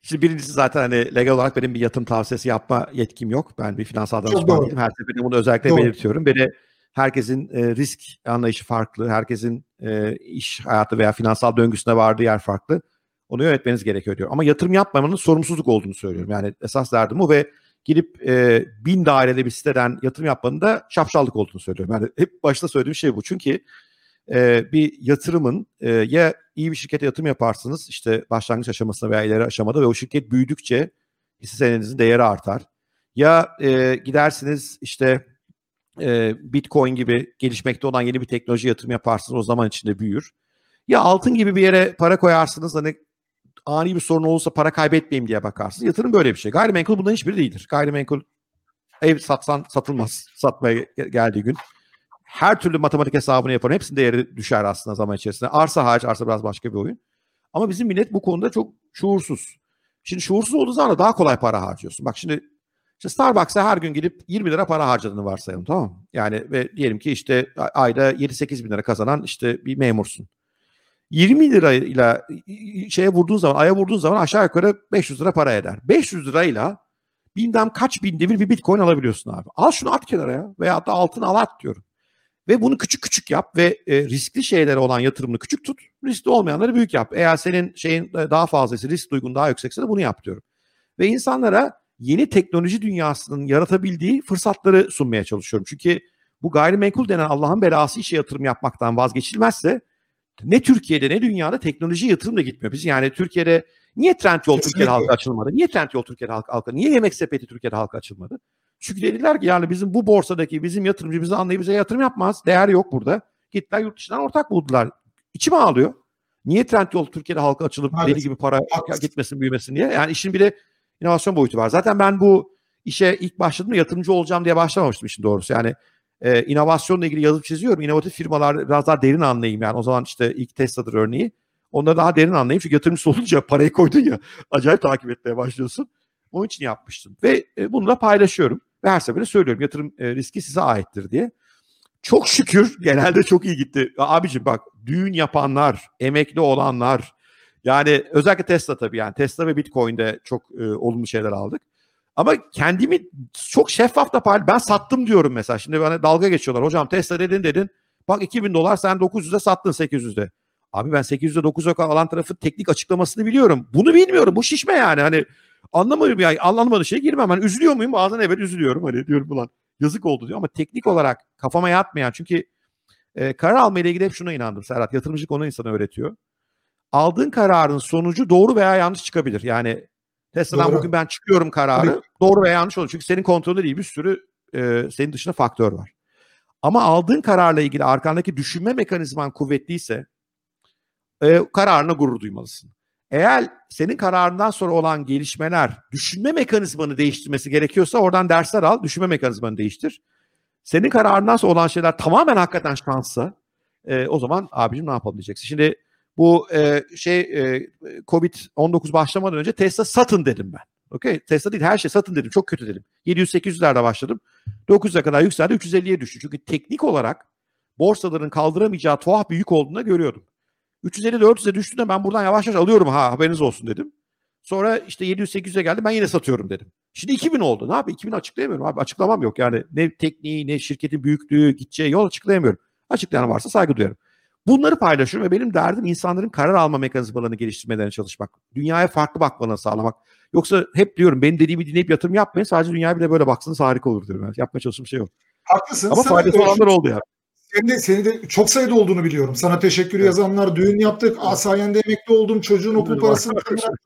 şimdi birincisi zaten hani legal olarak benim bir yatırım tavsiyesi yapma yetkim yok. Ben bir finansal danışman değilim. Her seferinde bunu özellikle doğru. belirtiyorum. Beni herkesin e, risk anlayışı farklı. Herkesin e, iş hayatı veya finansal döngüsüne vardığı yer farklı. Onu yönetmeniz gerekiyor diyor. Ama yatırım yapmamanın sorumsuzluk olduğunu söylüyorum. Yani esas derdim o ve gidip e, bin daireli bir siteden yatırım yapmanın da şapşallık olduğunu söylüyorum. Yani hep başta söylediğim şey bu. Çünkü e, bir yatırımın e, ya iyi bir şirkete yatırım yaparsınız işte başlangıç aşamasında veya ileri aşamada ve o şirket büyüdükçe hisse senedinizin değeri artar. Ya e, gidersiniz işte e, Bitcoin gibi gelişmekte olan yeni bir teknoloji yatırım yaparsınız o zaman içinde büyür. Ya altın gibi bir yere para koyarsınız hani ani bir sorun olursa para kaybetmeyeyim diye bakarsınız. Yatırım böyle bir şey. Gayrimenkul bundan hiçbiri değildir. Gayrimenkul ev satsan satılmaz satmaya geldiği gün. Her türlü matematik hesabını yaparım. Hepsinin değeri düşer aslında zaman içerisinde. Arsa hariç arsa biraz başka bir oyun. Ama bizim millet bu konuda çok şuursuz. Şimdi şuursuz olduğu zaman daha kolay para harcıyorsun. Bak şimdi işte Starbucks'a her gün gidip 20 lira para harcadığını varsayalım tamam mı? Yani ve diyelim ki işte ayda 7-8 bin lira kazanan işte bir memursun. 20 lirayla şeye vurduğun zaman, aya vurduğun zaman aşağı yukarı 500 lira para eder. 500 lirayla bilmem kaç binde bir bir bitcoin alabiliyorsun abi. Al şunu at kenara ya. Veya da altın al at diyorum. Ve bunu küçük küçük yap ve e, riskli şeylere olan yatırımını küçük tut. Riskli olmayanları büyük yap. Eğer senin şeyin daha fazlası, risk duygun daha yüksekse de bunu yap diyorum. Ve insanlara yeni teknoloji dünyasının yaratabildiği fırsatları sunmaya çalışıyorum. Çünkü bu gayrimenkul denen Allah'ın belası işe yatırım yapmaktan vazgeçilmezse ne Türkiye'de ne dünyada teknoloji yatırım da gitmiyor. Biz yani Türkiye'de niye Trendyol Türkiye'de halka açılmadı? Niye Trendyol Türkiye'de halka, halka niye Yemek Sepeti Türkiye'de halka açılmadı? Çünkü dediler ki yani bizim bu borsadaki bizim yatırımcı bizi anlayıp bize yatırım yapmaz. Değer yok burada. Gittiler yurt dışından ortak buldular. İçim ağlıyor. Niye Trendyol Türkiye'de halka açılıp evet. deli gibi para gitmesin büyümesin diye. Yani işin bir de inovasyon boyutu var. Zaten ben bu işe ilk başladım yatırımcı olacağım diye başlamamıştım işin doğrusu. Yani e, inovasyonla ilgili yazıp çiziyorum. İnovatif firmalar biraz daha derin anlayayım yani. O zaman işte ilk Tesla'dır örneği. Onları daha derin anlayayım. Çünkü yatırımcısı olunca parayı koydun ya acayip takip etmeye başlıyorsun. Onun için yapmıştım. Ve e, bunu da paylaşıyorum. Ve her seferinde söylüyorum yatırım e, riski size aittir diye. Çok şükür genelde çok iyi gitti. Abicim bak düğün yapanlar, emekli olanlar yani özellikle Tesla tabii yani Tesla ve Bitcoin'de çok e, olumlu şeyler aldık. Ama kendimi çok şeffaf da paylaş. Ben sattım diyorum mesela. Şimdi bana dalga geçiyorlar. Hocam Tesla dedin dedin. Bak 2000 dolar sen 900'e sattın 800'de. Abi ben 800'de 900'e alan tarafı teknik açıklamasını biliyorum. Bunu bilmiyorum. Bu şişme yani. Hani anlamıyorum yani anlamadığı şeye girmem. Hani üzülüyor muyum? Bazen evet üzülüyorum. Hani diyorum ulan yazık oldu diyor ama teknik olarak kafama yatmayan çünkü e, karar almayla ilgili hep şuna inandım Serhat. Yatırımcılık onu insana öğretiyor. Aldığın kararın sonucu doğru veya yanlış çıkabilir. Yani Tesla'dan Doğru. bugün ben çıkıyorum kararı. Tabii. Doğru veya yanlış olur. Çünkü senin kontrolünde değil bir sürü e, senin dışında faktör var. Ama aldığın kararla ilgili arkandaki düşünme mekanizman kuvvetliyse e, kararına gurur duymalısın. Eğer senin kararından sonra olan gelişmeler düşünme mekanizmanı değiştirmesi gerekiyorsa oradan dersler al, düşünme mekanizmanı değiştir. Senin kararından sonra olan şeyler tamamen hakikaten şanssa e, o zaman abicim ne yapalım diyeceksin. Şimdi bu e, şey e, Covid-19 başlamadan önce Tesla satın dedim ben. Okey Tesla değil her şey satın dedim. Çok kötü dedim. 700-800'lerde başladım. 900'e kadar yükseldi 350'ye düştü. Çünkü teknik olarak borsaların kaldıramayacağı tuhaf bir yük olduğunu görüyordum. 350-400'e düştüğünde ben buradan yavaş yavaş alıyorum ha haberiniz olsun dedim. Sonra işte 700-800'e geldi ben yine satıyorum dedim. Şimdi 2000 oldu. Ne yapayım? 2000 açıklayamıyorum abi. Açıklamam yok. Yani ne tekniği ne şirketin büyüklüğü gideceği yol açıklayamıyorum. Açıklayan varsa saygı duyarım. Bunları paylaşıyorum ve benim derdim insanların karar alma mekanizmalarını geliştirmelerine çalışmak. Dünyaya farklı bakmalarını sağlamak. Yoksa hep diyorum benim dediğimi dinleyip yatırım yapmayın. Sadece dünyaya bile böyle baksanız harika olur diyorum. Yani yapmaya çalıştığım şey yok. Haklısın. Ama faydası olanlar oldu ya. Senin de, senin de çok sayıda olduğunu biliyorum. Sana teşekkür evet. yazanlar, düğün yaptık, evet. sayende emekli oldum, çocuğun okul parasını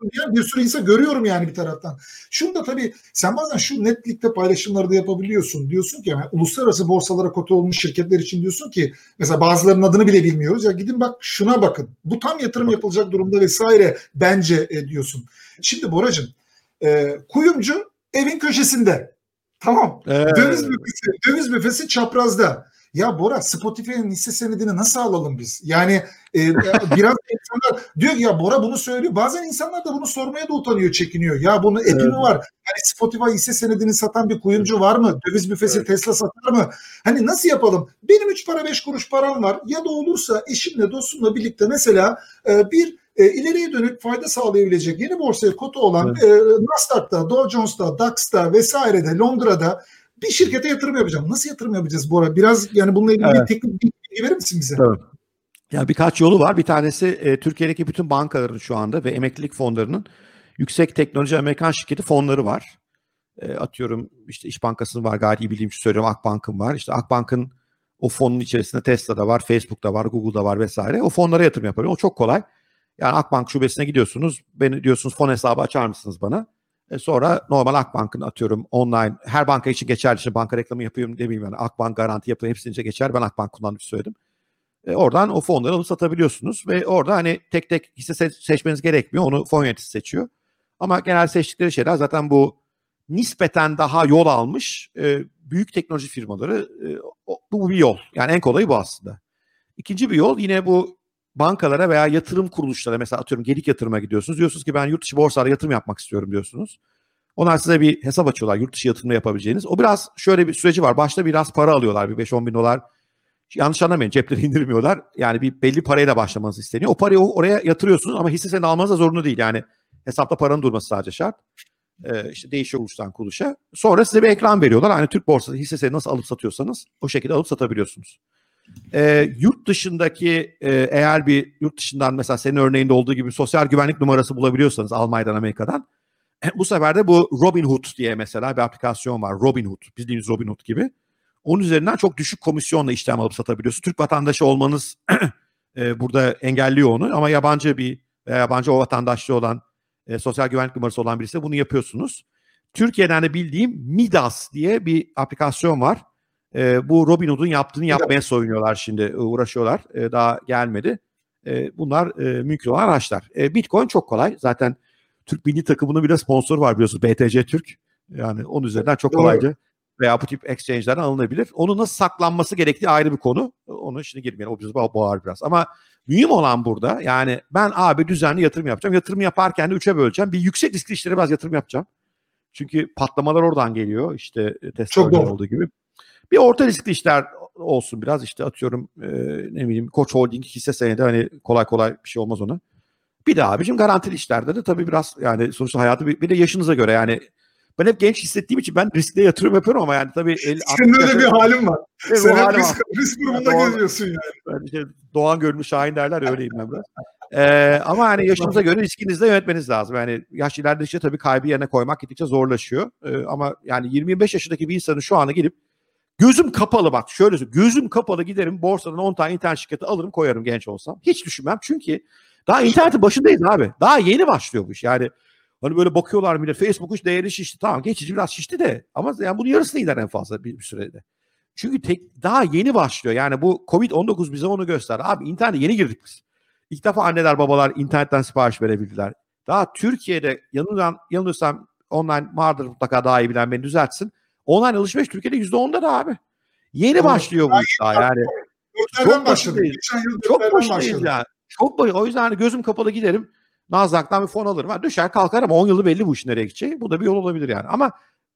yani bir sürü insan görüyorum yani bir taraftan. Şunu da tabii sen bazen şu netlikte paylaşımları da yapabiliyorsun. Diyorsun ki yani uluslararası borsalara kote olmuş şirketler için diyorsun ki mesela bazılarının adını bile bilmiyoruz. Ya gidin bak şuna bakın. Bu tam yatırım yapılacak durumda vesaire bence e, diyorsun. Şimdi Boracığım e, kuyumcu evin köşesinde. Tamam. Evet. Döviz büfesi, döviz büfesi çaprazda. Ya Bora Spotify'ın hisse senedini nasıl alalım biz? Yani e, biraz insanlar diyor ki ya Bora bunu söylüyor. Bazen insanlar da bunu sormaya da utanıyor, çekiniyor. Ya bunun epi evet. mi var? Hani Spotify hisse senedini satan bir kuyumcu var mı? Döviz büfesi evet. Tesla satar mı? Hani nasıl yapalım? Benim üç para beş kuruş param var. Ya da olursa eşimle dostumla birlikte mesela e, bir e, ileriye dönük fayda sağlayabilecek yeni borsaya kotu olan evet. e, Nasdaq'ta, Dow Jones'ta, DAX'ta vesairede, Londra'da bir şirkete yatırım yapacağım. Nasıl yatırım yapacağız Bora? Biraz yani bununla ilgili evet. bir teknik bilgi verir misin bize? Evet. Ya birkaç yolu var. Bir tanesi e, Türkiye'deki bütün bankaların şu anda ve emeklilik fonlarının yüksek teknoloji Amerikan şirketi fonları var. E, atıyorum işte İş Bankası'nın var gayet iyi bildiğim için söylüyorum Akbank'ın var. İşte Akbank'ın o fonun içerisinde Tesla'da var, Facebook'ta var, Google'da var vesaire. O fonlara yatırım yapıyor. O çok kolay. Yani Akbank şubesine gidiyorsunuz. Beni diyorsunuz fon hesabı açar mısınız bana? E sonra normal Akbank'ın atıyorum online her banka için geçerli. İşte banka reklamı yapıyorum demeyeyim yani. Akbank garanti yapıyor hepsince geçer. Ben Akbank kullandığımı söyledim. E oradan o fonları alıp satabiliyorsunuz ve orada hani tek tek hisse se- seçmeniz gerekmiyor. Onu fon yöneticisi seçiyor. Ama genel seçtikleri şeyler zaten bu nispeten daha yol almış e, büyük teknoloji firmaları. E, bu bir yol. Yani en kolayı bu aslında. İkinci bir yol yine bu bankalara veya yatırım kuruluşlara mesela atıyorum gelik yatırıma gidiyorsunuz. Diyorsunuz ki ben yurt dışı borsalara yatırım yapmak istiyorum diyorsunuz. Onlar size bir hesap açıyorlar yurt dışı yatırımda yapabileceğiniz. O biraz şöyle bir süreci var. Başta biraz para alıyorlar bir 5-10 bin dolar. Yanlış anlamayın cepleri indirmiyorlar. Yani bir belli parayla başlamanız isteniyor. O parayı oraya yatırıyorsunuz ama hisse senedi almanız da zorunlu değil. Yani hesapta paranın durması sadece şart. Ee, işte değişiyor kuruluştan kuruluşa. Sonra size bir ekran veriyorlar. Hani Türk borsası hisse nasıl alıp satıyorsanız o şekilde alıp satabiliyorsunuz. Ee, yurt dışındaki e, eğer bir yurt dışından mesela senin örneğinde olduğu gibi sosyal güvenlik numarası bulabiliyorsanız Almanya'dan Amerika'dan bu sefer de bu Robinhood diye mesela bir aplikasyon var. Robinhood. Bildiğiniz Robinhood gibi. Onun üzerinden çok düşük komisyonla işlem alıp satabiliyorsunuz. Türk vatandaşı olmanız e, burada engelliyor onu ama yabancı bir veya yabancı o vatandaşlığı olan e, sosyal güvenlik numarası olan birisi bunu yapıyorsunuz. Türkiye'den de bildiğim Midas diye bir aplikasyon var. E, bu Robinhood'un yaptığını yapmaya soyunuyorlar şimdi e, uğraşıyorlar. E, daha gelmedi. E, bunlar e, mümkün olan araçlar. E, Bitcoin çok kolay. Zaten Türk milli takımının bile sponsoru var biliyorsunuz. BTC Türk. Yani onun üzerinden çok kolayca veya bu tip exchange'lerden alınabilir. Onun nasıl saklanması gerektiği ayrı bir konu. Onu şimdi girmeyelim. O bizi boğar biraz. Ama mühim olan burada yani ben abi düzenli yatırım yapacağım. Yatırım yaparken de üçe böleceğim. Bir yüksek riskli işlere biraz yatırım yapacağım. Çünkü patlamalar oradan geliyor. İşte Tesla'da olduğu gibi. Bir orta riskli işler olsun biraz işte atıyorum e, ne bileyim Koç Holding hisse senedi hani kolay kolay bir şey olmaz ona. Bir de abicim garantili işlerde de tabii biraz yani sonuçta hayatı bir, bir de yaşınıza göre yani ben hep genç hissettiğim için ben riskli yatırım yapıyorum ama yani tabii... El, Senin öyle bir halin var. Evet, Sen hep risk, risk durumunda Doğan, geziyorsun yani. yani işte Doğan görmüş Şahin derler öyleyim ben biraz. Ee, ama hani yaşınıza göre riskinizi de yönetmeniz lazım. Yani yaş ilerledikçe tabii kaybı yerine koymak gittikçe zorlaşıyor. Ee, ama yani 25 yaşındaki bir insanın şu anda gelip gözüm kapalı bak şöyle. Gözüm kapalı giderim borsadan 10 tane internet şirketi alırım koyarım genç olsam. Hiç düşünmem çünkü daha internetin başındayız abi. Daha yeni başlıyor bu iş. Yani Hani böyle bakıyorlar bile Facebook hiç değeri şişti. Tamam geçici biraz şişti de ama yani bunun yarısını gider en fazla bir, bir sürede. Çünkü tek, daha yeni başlıyor. Yani bu Covid-19 bize onu göster. Abi internete yeni girdik biz. İlk defa anneler babalar internetten sipariş verebildiler. Daha Türkiye'de yanılıyorsam online vardır mutlaka daha iyi bilen beni düzeltsin. Online alışveriş Türkiye'de yüzde onda da abi. Yeni evet. başlıyor bu iş daha yani. Çok başındayız. Çok başındayız yani. Çok baş... O yüzden hani gözüm kapalı giderim. Nasdaq'tan bir fon alırım. Ha, düşer kalkar ama 10 yılı belli bu işin nereye gideceği. Bu da bir yol olabilir yani. Ama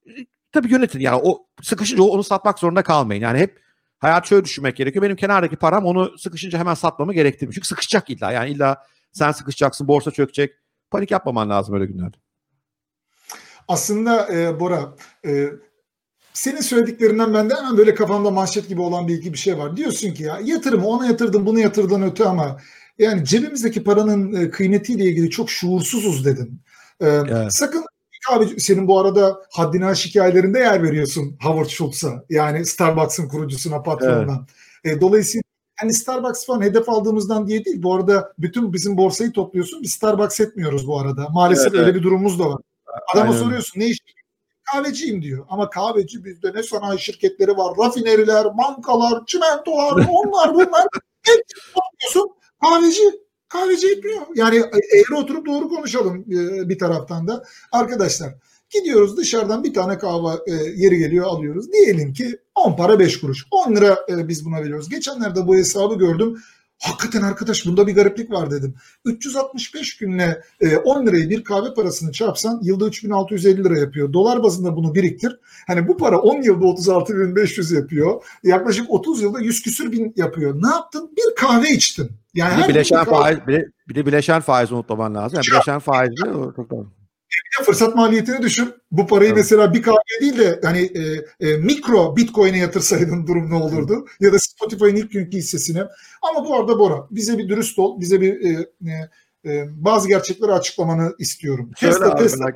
e, tabii yönetin yani o sıkışınca onu satmak zorunda kalmayın. Yani hep hayat şöyle düşünmek gerekiyor. Benim kenardaki param onu sıkışınca hemen satmamı gerektirmiyor. Çünkü sıkışacak illa. Yani illa sen sıkışacaksın, borsa çökecek. Panik yapmaman lazım öyle günlerde. Aslında e, Bora, e, senin söylediklerinden bende hemen böyle kafamda manşet gibi olan bir iki bir şey var. Diyorsun ki ya yatırımı ona yatırdım, bunu yatırdın öte ama yani cebimizdeki paranın e, kıymetiyle ilgili çok şuursuzuz dedin. Ee, evet. Sakın abi senin bu arada haddini aş hikayelerinde yer veriyorsun Howard Schultz'a. Yani Starbucks'ın kurucusuna, patronuna. Evet. E, dolayısıyla hani Starbucks falan hedef aldığımızdan diye değil. Bu arada bütün bizim borsayı topluyorsun. Biz Starbucks etmiyoruz bu arada. Maalesef evet, öyle evet. bir durumumuz da var. Adama Aynen. soruyorsun ne iş kahveciyim diyor. Ama kahveci bizde ne sanayi şirketleri var, rafineriler, bankalar, çimentolar, onlar bunlar. Topluyorsun. Kahveci kahveci etmiyor. Yani eğri oturup doğru konuşalım e, bir taraftan da. Arkadaşlar gidiyoruz dışarıdan bir tane kahve e, yeri geliyor alıyoruz. Diyelim ki 10 para 5 kuruş. 10 lira e, biz buna veriyoruz. Geçenlerde bu hesabı gördüm. Hakikaten arkadaş bunda bir gariplik var dedim. 365 günle 10 lirayı bir kahve parasını çarpsan yılda 3650 lira yapıyor. Dolar bazında bunu biriktir. Hani bu para 10 yılda 36.500 yapıyor. Yaklaşık 30 yılda 100 küsür bin yapıyor. Ne yaptın? Bir kahve içtin. Yani bir de bileşen faiz, bir de, bir de bileşen faiz unutmaman lazım. Yani bileşen faizi Bir fırsat maliyetini düşün. Bu parayı evet. mesela bir kahve değil de hani e, e, mikro Bitcoin'e yatırsaydın durum ne olurdu? Ya da Spotify'ın ilk günkü hissesine. Ama bu arada Bora bize bir dürüst ol. Bize bir e, e, e bazı gerçekleri açıklamanı istiyorum. Söyle Tesla, abi, Tesla.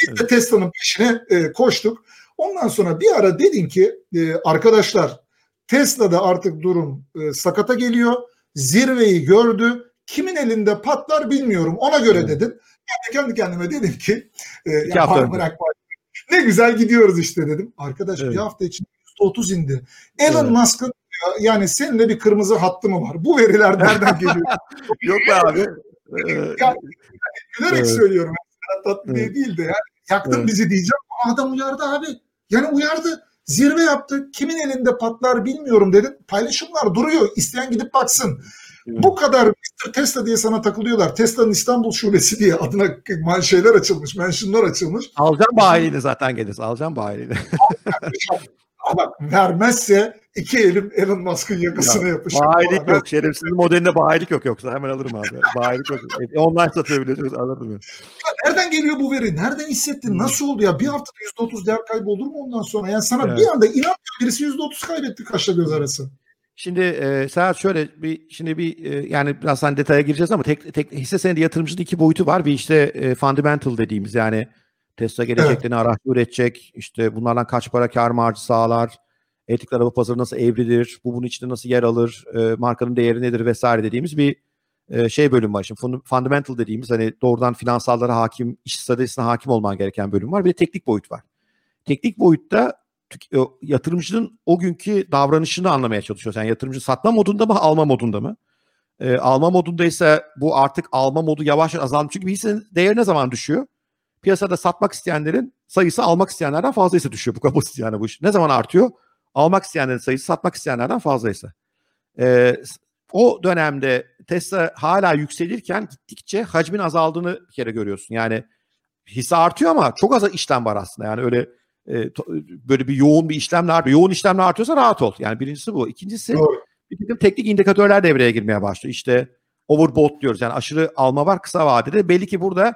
Biz de Tesla'nın peşine e, koştuk. Ondan sonra bir ara dedin ki e, arkadaşlar Tesla'da artık durum e, sakata geliyor zirveyi gördü. Kimin elinde patlar bilmiyorum. Ona göre dedim. Ben de kendi kendime dedim ki E, yani bırak, ne güzel gidiyoruz işte dedim. Arkadaş evet. bir hafta için %30 indi. Elon evet. Musk'ın yani seninle bir kırmızı hattı mı var? Bu veriler nereden geliyor? Yok be abi. yani, gülerek evet. söylüyorum. Tatlı evet. değil de yani yaktın evet. bizi diyeceğim. Adam uyardı abi. Yani uyardı. Zirve yaptı. Kimin elinde patlar bilmiyorum dedin. Paylaşımlar duruyor. İsteyen gidip baksın. Bu kadar Mr. Tesla diye sana takılıyorlar. Tesla'nın İstanbul şubesi diye adına şeyler açılmış, mentionlar açılmış. Alacağım bayiliğini zaten gelirse. Alacağım bayiliğini. Ama vermezse iki elim Elon Musk'ın yakasına ya, yapışır. Bayilik yok. Şerefsizin modelinde bayilik yok yoksa hemen alırım abi. bayilik yok. E, online satabiliyorsunuz alırım. Ya. Nereden geliyor bu veri? Nereden hissettin? Nasıl oldu ya? Bir haftada %30 değer kaybı olur mu ondan sonra? Yani sana evet. bir anda inanmıyor birisi %30 kaybetti kaşla göz arası. Şimdi e, Serhat şöyle bir şimdi bir e, yani biraz hani detaya gireceğiz ama tek, tek hisse senedi yatırımcının iki boyutu var. Bir işte e, fundamental dediğimiz yani Tesla geleceklerini evet. araç üretecek. işte bunlardan kaç para kar marjı sağlar. Etik araba pazarı nasıl evrilir. Bu bunun içinde nasıl yer alır. E, markanın değeri nedir vesaire dediğimiz bir e, şey bölüm var. Şimdi fundamental dediğimiz hani doğrudan finansallara hakim, iş stratejisine hakim olman gereken bölüm var. Bir de teknik boyut var. Teknik boyutta yatırımcının o günkü davranışını anlamaya çalışıyoruz. Yani yatırımcı satma modunda mı, alma modunda mı? E, alma modundaysa bu artık alma modu yavaş yavaş azalmış. Çünkü bir hissenin değeri ne zaman düşüyor? Piyasada satmak isteyenlerin sayısı almak isteyenlerden fazlaysa düşüyor. Bu kapasite yani bu iş. Ne zaman artıyor? Almak isteyenlerin sayısı satmak isteyenlerden fazlaysa. E, o dönemde Tesla hala yükselirken gittikçe hacmin azaldığını bir kere görüyorsun. Yani hisse artıyor ama çok az işlem var aslında. Yani öyle e, to, böyle bir yoğun bir işlemle artıyor. Yoğun işlemle artıyorsa rahat ol. Yani birincisi bu. İkincisi Doğru. bir takım teknik indikatörler devreye girmeye başlıyor. İşte overbought diyoruz. Yani aşırı alma var kısa vadede. Belli ki burada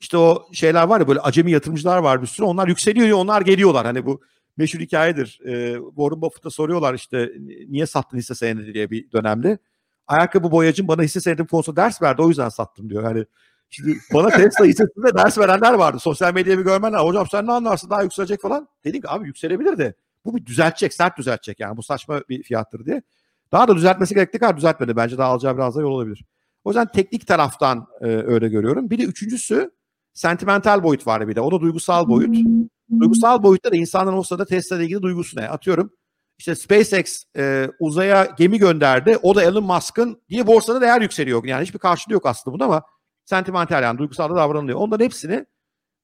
işte o şeyler var ya böyle acemi yatırımcılar var bir sürü. Onlar yükseliyor onlar geliyorlar. Hani bu meşhur hikayedir. E, Warren Buffett'a soruyorlar işte niye sattın hisse senedi diye bir dönemde. Ayakkabı boyacım bana hisse senedim konusunda ders verdi o yüzden sattım diyor. Yani Şimdi bana Tesla hissesinde ders verenler vardı. Sosyal medyayı bir görmenler. Hocam sen ne anlarsın daha yükselecek falan. Dedim ki abi yükselebilir de bu bir düzeltecek, sert düzeltecek yani bu saçma bir fiyattır diye. Daha da düzeltmesi gerektiği kadar düzeltmedi. Bence daha alacağı biraz da yol olabilir. O yüzden teknik taraftan e, öyle görüyorum. Bir de üçüncüsü sentimental boyut var bir de. O da duygusal boyut. Duygusal boyutta da insanların o sırada Tesla ile ilgili duygusu ne? Atıyorum işte SpaceX e, uzaya gemi gönderdi. O da Elon Musk'ın diye borsada değer yükseliyor. Yani hiçbir karşılığı yok aslında bunda ama sentimental yani duygusal da davranılıyor. Onların hepsini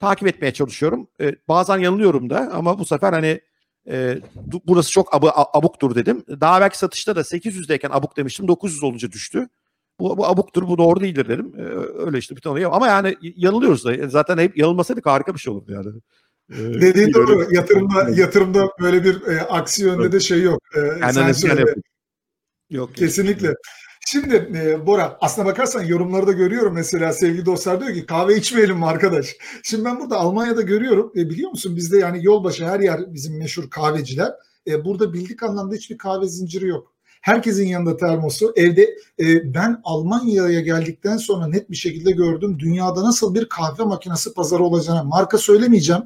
takip etmeye çalışıyorum. E, bazen yanılıyorum da ama bu sefer hani e, burası çok abu, abuktur dedim. Daha belki satışta da 800'deyken abuk demiştim. 900 olunca düştü. Bu, bu abuktur, bu doğru değildir dedim. E, öyle işte bir tane ama yani yanılıyoruz da. Zaten hep yanılmasaydık harika bir şey olurdu yani. Ee, Dediğin doğru. Öyle. Yatırımda yatırımda böyle bir e, aksi yönde de şey yok. E, yani sen söyle. Yok. Kesinlikle. Yok. Şimdi e, Bora aslına bakarsan yorumları da görüyorum mesela sevgili dostlar diyor ki kahve içmeyelim mi arkadaş? Şimdi ben burada Almanya'da görüyorum e, biliyor musun bizde yani yolbaşı her yer bizim meşhur kahveciler. E, burada bildik anlamda hiçbir kahve zinciri yok. Herkesin yanında termosu. Evde e, ben Almanya'ya geldikten sonra net bir şekilde gördüm dünyada nasıl bir kahve makinesi pazarı olacağını. Marka söylemeyeceğim.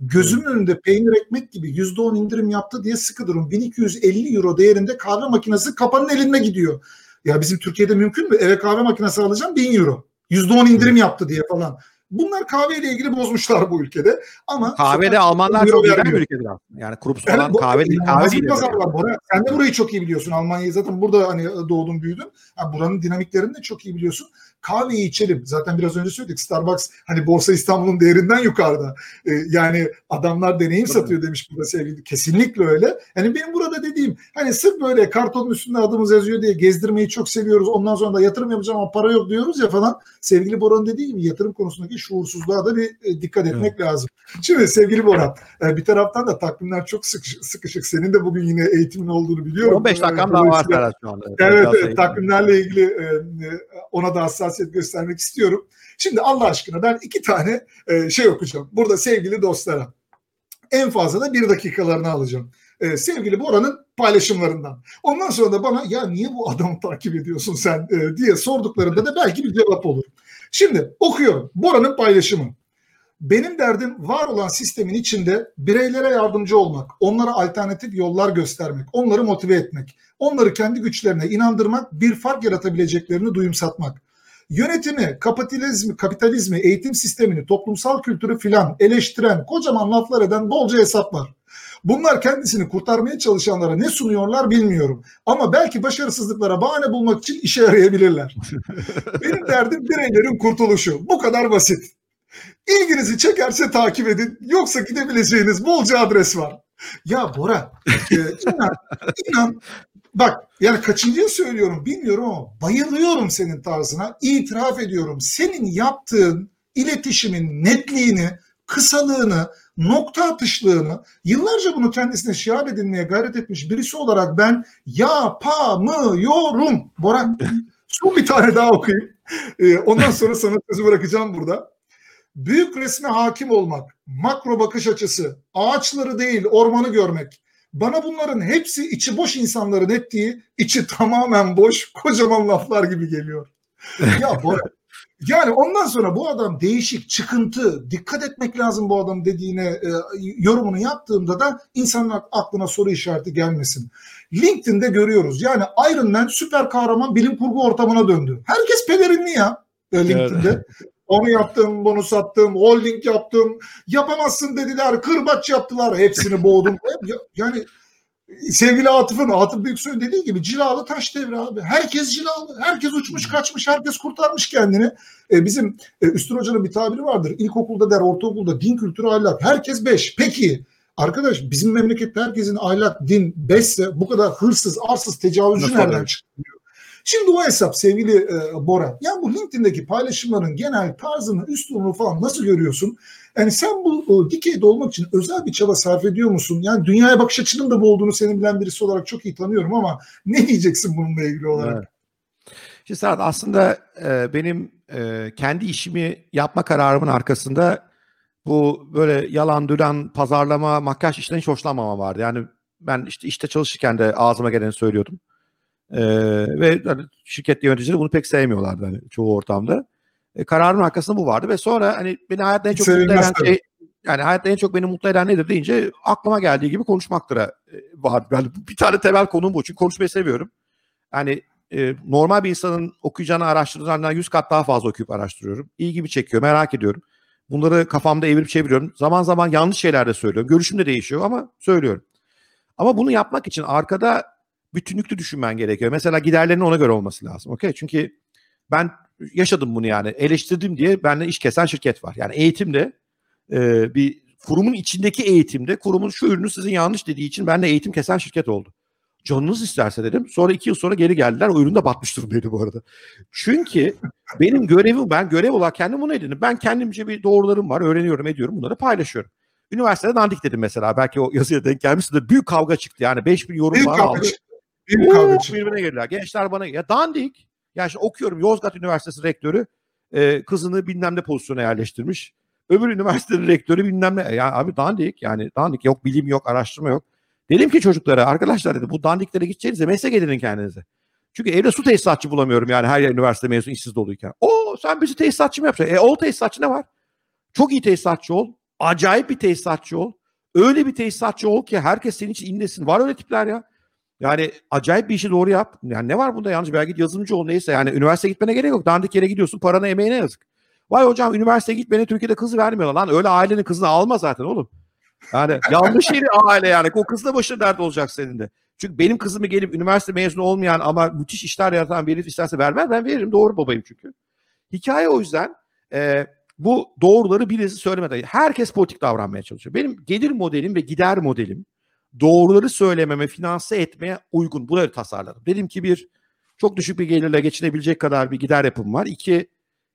Gözümün önünde peynir ekmek gibi %10 indirim yaptı diye sıkı durum. 1250 euro değerinde kahve makinesi kapanın elinde gidiyor. Ya bizim Türkiye'de mümkün mü? Eve kahve makinesi alacağım 1000 euro. %10 indirim yaptı diye falan. Bunlar kahveyle ilgili bozmuşlar bu ülkede. Ama kahvede Almanlar çok iyi bir ülkedir. Yani Krups falan yani, kahve değil. Kahve değil. Pazarlar Bora. Sen de burayı çok iyi biliyorsun. Almanya'yı zaten burada hani doğdun büyüdün. Yani buranın dinamiklerini de çok iyi biliyorsun kahveyi içelim. Zaten biraz önce söyledik Starbucks hani Borsa İstanbul'un değerinden yukarıda. Ee, yani adamlar deneyim Tabii. satıyor demiş burada sevgili. Kesinlikle öyle. Yani benim burada dediğim hani sırf böyle kartonun üstünde adımız yazıyor diye gezdirmeyi çok seviyoruz. Ondan sonra da yatırım yapacağım ama para yok diyoruz ya falan. Sevgili Boran dediği gibi yatırım konusundaki şuursuzluğa da bir e, dikkat etmek evet. lazım. Şimdi sevgili Boran e, bir taraftan da takvimler çok sıkışık. sıkışık. Senin de bugün yine eğitimin olduğunu biliyorum. 15 dakikam daha var şu anda. Evet, evet takvimlerle ilgili e, ona da hassas hassasiyet göstermek istiyorum. Şimdi Allah aşkına ben iki tane e, şey okuyacağım. Burada sevgili dostlara. En fazla da bir dakikalarını alacağım. Ee, sevgili Bora'nın paylaşımlarından. Ondan sonra da bana ya niye bu adamı takip ediyorsun sen e, diye sorduklarında da belki bir cevap olur. Şimdi okuyorum. Bora'nın paylaşımı. Benim derdim var olan sistemin içinde bireylere yardımcı olmak, onlara alternatif yollar göstermek, onları motive etmek, onları kendi güçlerine inandırmak, bir fark yaratabileceklerini duyumsatmak yönetimi, kapitalizmi, kapitalizmi, eğitim sistemini, toplumsal kültürü filan eleştiren, kocaman laflar eden bolca hesap var. Bunlar kendisini kurtarmaya çalışanlara ne sunuyorlar bilmiyorum. Ama belki başarısızlıklara bahane bulmak için işe yarayabilirler. Benim derdim bireylerin kurtuluşu. Bu kadar basit. İlginizi çekerse takip edin. Yoksa gidebileceğiniz bolca adres var. Ya Bora, e, inan, inan bak yani kaçıncıya söylüyorum bilmiyorum ama bayılıyorum senin tarzına. İtiraf ediyorum. Senin yaptığın iletişimin netliğini, kısalığını, nokta atışlığını yıllarca bunu kendisine şiar edinmeye gayret etmiş birisi olarak ben yapamıyorum. Bora son bir tane daha okuyayım. Ee, ondan sonra sana sözü bırakacağım burada. Büyük resme hakim olmak, makro bakış açısı, ağaçları değil ormanı görmek. Bana bunların hepsi içi boş insanların ettiği, içi tamamen boş kocaman laflar gibi geliyor. Ya Bora yani ondan sonra bu adam değişik, çıkıntı, dikkat etmek lazım bu adam dediğine e, yorumunu yaptığımda da insanın aklına soru işareti gelmesin. LinkedIn'de görüyoruz. Yani Iron Man süper kahraman bilim kurgu ortamına döndü. Herkes pelerinli ya e, LinkedIn'de. Onu yaptım, bunu sattım, holding yaptım. Yapamazsın dediler, kırbaç yaptılar. Hepsini boğdum. Yani sevgili Atıf'ın, Atıf Büyüksoy'un dediği gibi cilalı taş devri abi. Herkes cilalı. Herkes uçmuş kaçmış. Herkes kurtarmış kendini. E, bizim e, Üstün Hoca'nın bir tabiri vardır. İlkokulda der, ortaokulda din kültürü ahlak. Herkes beş. Peki arkadaş bizim memlekette herkesin ahlak, din beşse bu kadar hırsız, arsız, tecavüzcü nereden çıkıyor? Şimdi o hesap sevgili e, Bora. Yani bu LinkedIn'deki paylaşımların genel tarzını, üslubunu falan nasıl görüyorsun? Yani sen bu o, dikeyde olmak için özel bir çaba sarf ediyor musun? Yani dünyaya bakış açının da bu olduğunu senin bilen birisi olarak çok iyi tanıyorum ama ne diyeceksin bununla ilgili olarak? Evet. Şimdi Serhat aslında e, benim e, kendi işimi yapma kararımın arkasında bu böyle yalan duran pazarlama, makyaj işten hiç hoşlanmama vardı. Yani ben işte işte çalışırken de ağzıma geleni söylüyordum. Ee, ve hani, şirket yöneticileri bunu pek sevmiyorlardı hani çoğu ortamda. E, kararın arkasında bu vardı ve sonra hani beni hayatta en çok mutlu eden şey yani hayatta en çok beni mutlu eden nedir deyince aklıma geldiği gibi konuşmaktır e, var. Yani bir tane temel konum bu. Çünkü konuşmayı seviyorum. Yani e, normal bir insanın okuyacağını araştırdığından 100 kat daha fazla okuyup araştırıyorum. İlgimi çekiyor, merak ediyorum. Bunları kafamda evirip çeviriyorum. Zaman zaman yanlış şeyler de söylüyorum. Görüşüm de değişiyor ama söylüyorum. Ama bunu yapmak için arkada bütünlüklü düşünmen gerekiyor. Mesela giderlerinin ona göre olması lazım. Okey? Çünkü ben yaşadım bunu yani. Eleştirdim diye benden iş kesen şirket var. Yani eğitimde e, bir kurumun içindeki eğitimde kurumun şu ürünü sizin yanlış dediği için ben de eğitim kesen şirket oldu. Canınız isterse dedim. Sonra iki yıl sonra geri geldiler. O ürün de batmış durumdaydı bu arada. Çünkü benim görevim ben görev olarak kendim bunu edindim. Ben kendimce bir doğrularım var. Öğreniyorum ediyorum. Bunları paylaşıyorum. Üniversitede dandik dedim mesela. Belki o yazıya denk gelmiştir. Büyük kavga çıktı yani. 5000 yorum büyük falan aldı. Büyük Oo, kavga çıktı. Birbirine girdiler. Gençler bana ya dandik. Yani şimdi okuyorum Yozgat Üniversitesi rektörü e, kızını bilmem ne pozisyona yerleştirmiş. Öbür üniversitenin rektörü bilmem ne. Ya abi dandik yani dandik yok bilim yok araştırma yok. Dedim ki çocuklara arkadaşlar dedi bu dandiklere gideceğinize meslek edinin kendinize. Çünkü evde su tesisatçı bulamıyorum yani her yer üniversite mezunu işsiz doluyken. O sen bizi tesisatçı mı yapacaksın? E ol tesisatçı ne var? Çok iyi tesisatçı ol. Acayip bir tesisatçı ol. Öyle bir tesisatçı ol ki herkes senin için inlesin. Var öyle tipler ya. Yani acayip bir işi doğru yap. Yani ne var bunda yanlış? Belki yazılımcı ol neyse. Yani üniversite gitmene gerek yok. Dandik yere gidiyorsun. Parana emeğine yazık. Vay hocam üniversiteye git beni Türkiye'de kız vermiyorlar lan. Öyle ailenin kızını alma zaten oğlum. Yani yanlış yeri aile yani. O kızla başına dert olacak senin de. Çünkü benim kızımı gelip üniversite mezunu olmayan ama müthiş işler yaratan bir herif isterse vermez. Ben veririm. Doğru babayım çünkü. Hikaye o yüzden e, bu doğruları birisi söylemeden. Herkes politik davranmaya çalışıyor. Benim gelir modelim ve gider modelim doğruları söylememe, finanse etmeye uygun. Bunları tasarladım. Dedim ki bir, çok düşük bir gelirle geçinebilecek kadar bir gider yapım var. İki,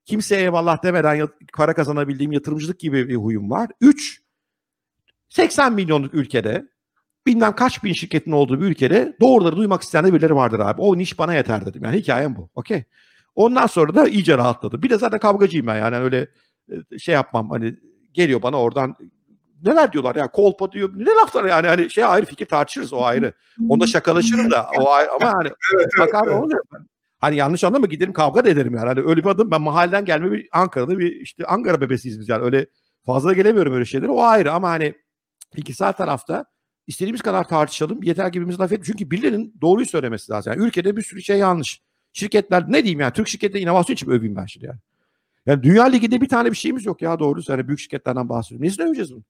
kimseye eyvallah demeden para kazanabildiğim yatırımcılık gibi bir huyum var. Üç, 80 milyonluk ülkede bilmem kaç bin şirketin olduğu bir ülkede doğruları duymak isteyen de birileri vardır abi. O niş bana yeter dedim. Yani hikayem bu. Okey. Ondan sonra da iyice rahatladım. Bir de zaten kavgacıyım ben yani öyle e, şey yapmam hani geliyor bana oradan neler diyorlar ya kolpa diyor ne laflar yani hani şey ayrı fikir tartışırız o ayrı. Onda şakalaşırım da o ayrı ama hani evet, bak abi evet. oluyor. Hani yanlış anlama giderim kavga da ederim yani. Hani öyle bir adım ben mahalleden gelme bir Ankara'da bir işte Ankara bebesiyiz biz yani öyle fazla gelemiyorum öyle şeylere o ayrı ama hani ikisel tarafta istediğimiz kadar tartışalım yeter ki birbirimizi laf et. Çünkü birilerinin doğruyu söylemesi lazım. Yani ülkede bir sürü şey yanlış. şirketler ne diyeyim yani Türk şirketleri inovasyon için öveyim ben şimdi yani. Yani Dünya Ligi'nde bir tane bir şeyimiz yok ya doğrusu. Hani büyük şirketlerden bahsediyorum. Nesini öveceğiz bunu?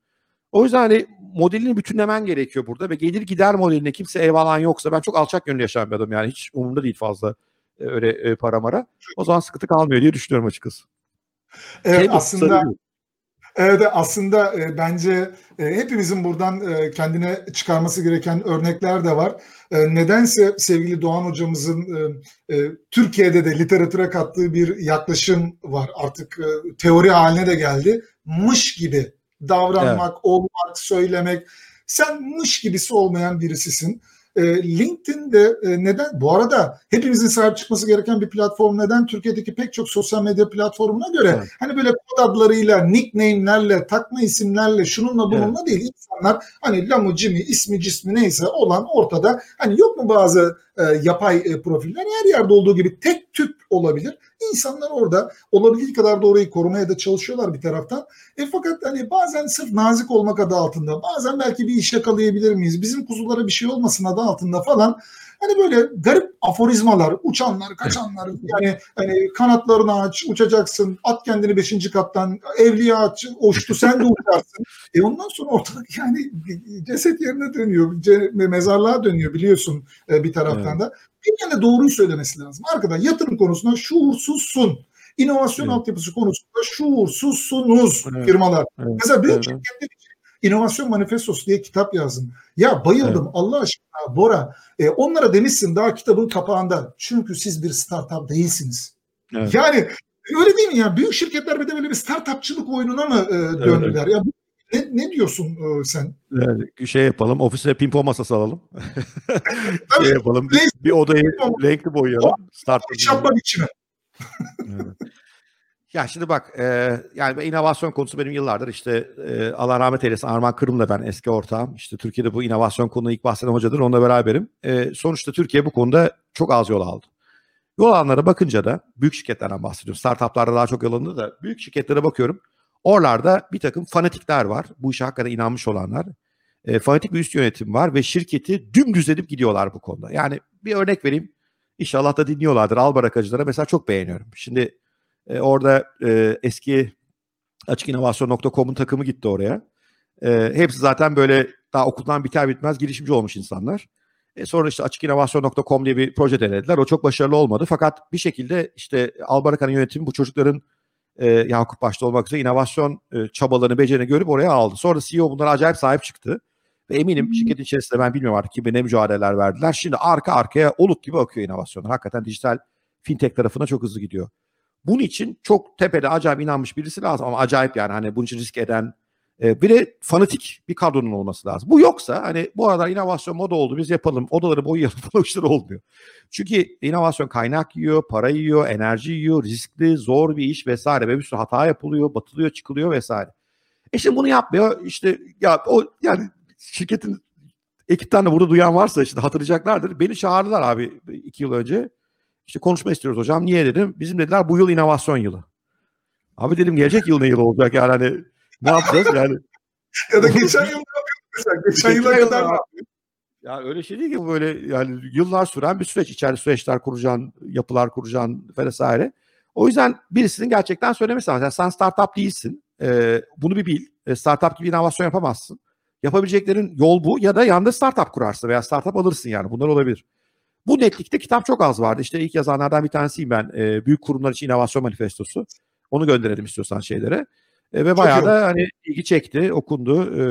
O yüzden hani modelini bütünlemen gerekiyor burada ve gelir gider modeline kimse ev alan yoksa ben çok alçak gönüllü yaşayan bir adamım yani hiç umurumda değil fazla e, öyle e, para mara. O zaman sıkıntı kalmıyor diye düşünüyorum açıkçası. Evet şey aslında Evet aslında e, bence e, hepimizin buradan e, kendine çıkarması gereken örnekler de var. E, nedense sevgili Doğan hocamızın e, e, Türkiye'de de literatüre kattığı bir yaklaşım var. Artık e, teori haline de geldi. Mış gibi davranmak, evet. olmak, söylemek. Sen mış gibisi olmayan birisisin. E, LinkedIn'de e, neden bu arada hepimizin sahip çıkması gereken bir platform neden Türkiye'deki pek çok sosyal medya platformuna göre evet. hani böyle kod adlarıyla, nickname'lerle, takma isimlerle şununla bununla evet. değil insanlar hani Lamu, Jimmy, ismi cismi neyse olan ortada hani yok mu bazı e, yapay e, profiller her yerde olduğu gibi tek tüp olabilir. İnsanlar orada olabildiği kadar da orayı korumaya da çalışıyorlar bir taraftan. E fakat hani bazen sırf nazik olmak adı altında, bazen belki bir iş yakalayabilir miyiz? Bizim kuzulara bir şey olmasın adı altında falan Hani böyle garip aforizmalar, uçanlar, kaçanlar yani hani kanatlarını aç, uçacaksın, at kendini beşinci kattan, evliya aç, uçtu sen de uçarsın. E ondan sonra ortalık yani ceset yerine dönüyor, mezarlığa dönüyor biliyorsun e, bir taraftan evet. da. Bir de doğruyu söylemesi lazım. Arkada yatırım konusunda şuursuzsun. İnovasyon evet. altyapısı konusunda şuursuzsunuz evet. firmalar. Evet. Mesela büyük evet. şirketler İnovasyon Manifestosu diye kitap yazdım. Ya bayıldım evet. Allah aşkına Bora. E, onlara demişsin daha kitabın kapağında. Çünkü siz bir startup değilsiniz. Evet. Yani öyle değil mi ya? Büyük şirketler bir de böyle bir startupçılık oyununa mı e, döndüler? Evet. Ya ne, ne diyorsun e, sen? Yani şey yapalım, ofise pimpon masası alalım. şey yapalım, bir, odayı renkli boyayalım. Startup yapma biçimi. evet. Ya şimdi bak e, yani inovasyon konusu benim yıllardır işte e, Allah rahmet eylesin Arman Kırım'la ben eski ortağım. İşte Türkiye'de bu inovasyon konusunda ilk bahseden hocadır onunla beraberim. E, sonuçta Türkiye bu konuda çok az yol aldı. Yol alanlara bakınca da büyük şirketlerden bahsediyorum. Startuplarda daha çok yol alındı da büyük şirketlere bakıyorum. Oralarda bir takım fanatikler var. Bu işe hakikaten inanmış olanlar. E, fanatik bir üst yönetim var ve şirketi dümdüz edip gidiyorlar bu konuda. Yani bir örnek vereyim. İnşallah da dinliyorlardır. Albarakacılara mesela çok beğeniyorum. Şimdi e, orada e, eski açıkinovasyon.com'un takımı gitti oraya. E, hepsi zaten böyle daha okuldan biter bitmez girişimci olmuş insanlar. E, sonra işte açıkinovasyon.com diye bir proje denediler. O çok başarılı olmadı. Fakat bir şekilde işte Albaraka'nın yönetimi bu çocukların e, Yakup başta olmak üzere inovasyon e, çabalarını, becerini görüp oraya aldı. Sonra CEO bunlara acayip sahip çıktı. Ve eminim şirketin içerisinde ben bilmiyorum artık kime ne mücadeleler verdiler. Şimdi arka arkaya oluk gibi akıyor inovasyonlar. Hakikaten dijital fintech tarafına çok hızlı gidiyor. Bunun için çok tepede acayip inanmış birisi lazım ama acayip yani hani bunun için risk eden e, bir de fanatik bir kadronun olması lazım. Bu yoksa hani bu arada inovasyon moda oldu biz yapalım odaları boyayalım falan işler olmuyor. Çünkü inovasyon kaynak yiyor, para yiyor, enerji yiyor, riskli, zor bir iş vesaire ve bir sürü hata yapılıyor, batılıyor, çıkılıyor vesaire. E şimdi bunu yapmıyor işte ya o yani şirketin ekipten de burada duyan varsa işte hatırlayacaklardır. Beni çağırdılar abi iki yıl önce. İşte konuşma istiyoruz hocam. Niye dedim. Bizim dediler bu yıl inovasyon yılı. Abi dedim gelecek yıl ne yıl olacak yani hani ne yapacağız yani. ya da geçen yıl ne yapıyorduk Geçen, geçen yıla kadar ne ya öyle şey değil ki böyle yani yıllar süren bir süreç. içeride süreçler kuracaksın, yapılar kuracaksın vesaire. O yüzden birisinin gerçekten söylemesi lazım. Yani sen startup değilsin. E, bunu bir bil. E, startup gibi inovasyon yapamazsın. Yapabileceklerin yol bu ya da yanında startup kurarsın veya startup alırsın yani. Bunlar olabilir. Bu netlikte kitap çok az vardı. İşte ilk yazanlardan bir tanesiyim ben. E, Büyük Kurumlar için İnovasyon Manifestosu. Onu gönderelim istiyorsan şeylere. E, ve bayağı da hani ilgi çekti, okundu. E,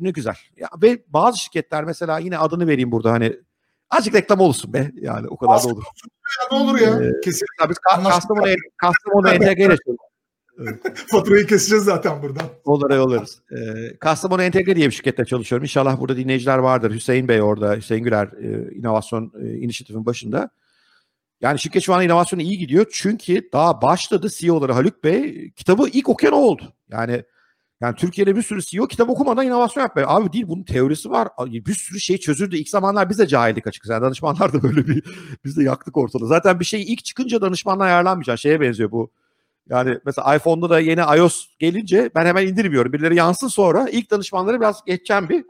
ne güzel. Ya, ve bazı şirketler mesela yine adını vereyim burada hani azıcık reklam olsun be. Yani o kadar da olur. Ya, ne olur ya. Ee, Kesinlikle. Biz Kastamonu, Kastamonu entegre Faturayı keseceğiz zaten buradan. Olur yollarız. Ee, Kastamonu Entegre diye bir şirkette çalışıyorum. İnşallah burada dinleyiciler vardır. Hüseyin Bey orada, Hüseyin Güler e, inovasyon e, inisiyatifin başında. Yani şirket şu an inovasyonu iyi gidiyor. Çünkü daha başladı CEO'ları Haluk Bey. Kitabı ilk okuyan oldu. Yani yani Türkiye'de bir sürü CEO kitap okumadan inovasyon yapmıyor. Abi değil bunun teorisi var. Bir sürü şey çözüldü. İlk zamanlar biz de cahildik açıkçası. Yani danışmanlar da böyle bir biz de yaktık ortalığı. Zaten bir şey ilk çıkınca danışmanlar ayarlanmayacak. Şeye benziyor bu yani mesela iPhone'da da yeni iOS gelince ben hemen indirmiyorum. Birileri yansın sonra ilk danışmanları biraz geçeceğim bir.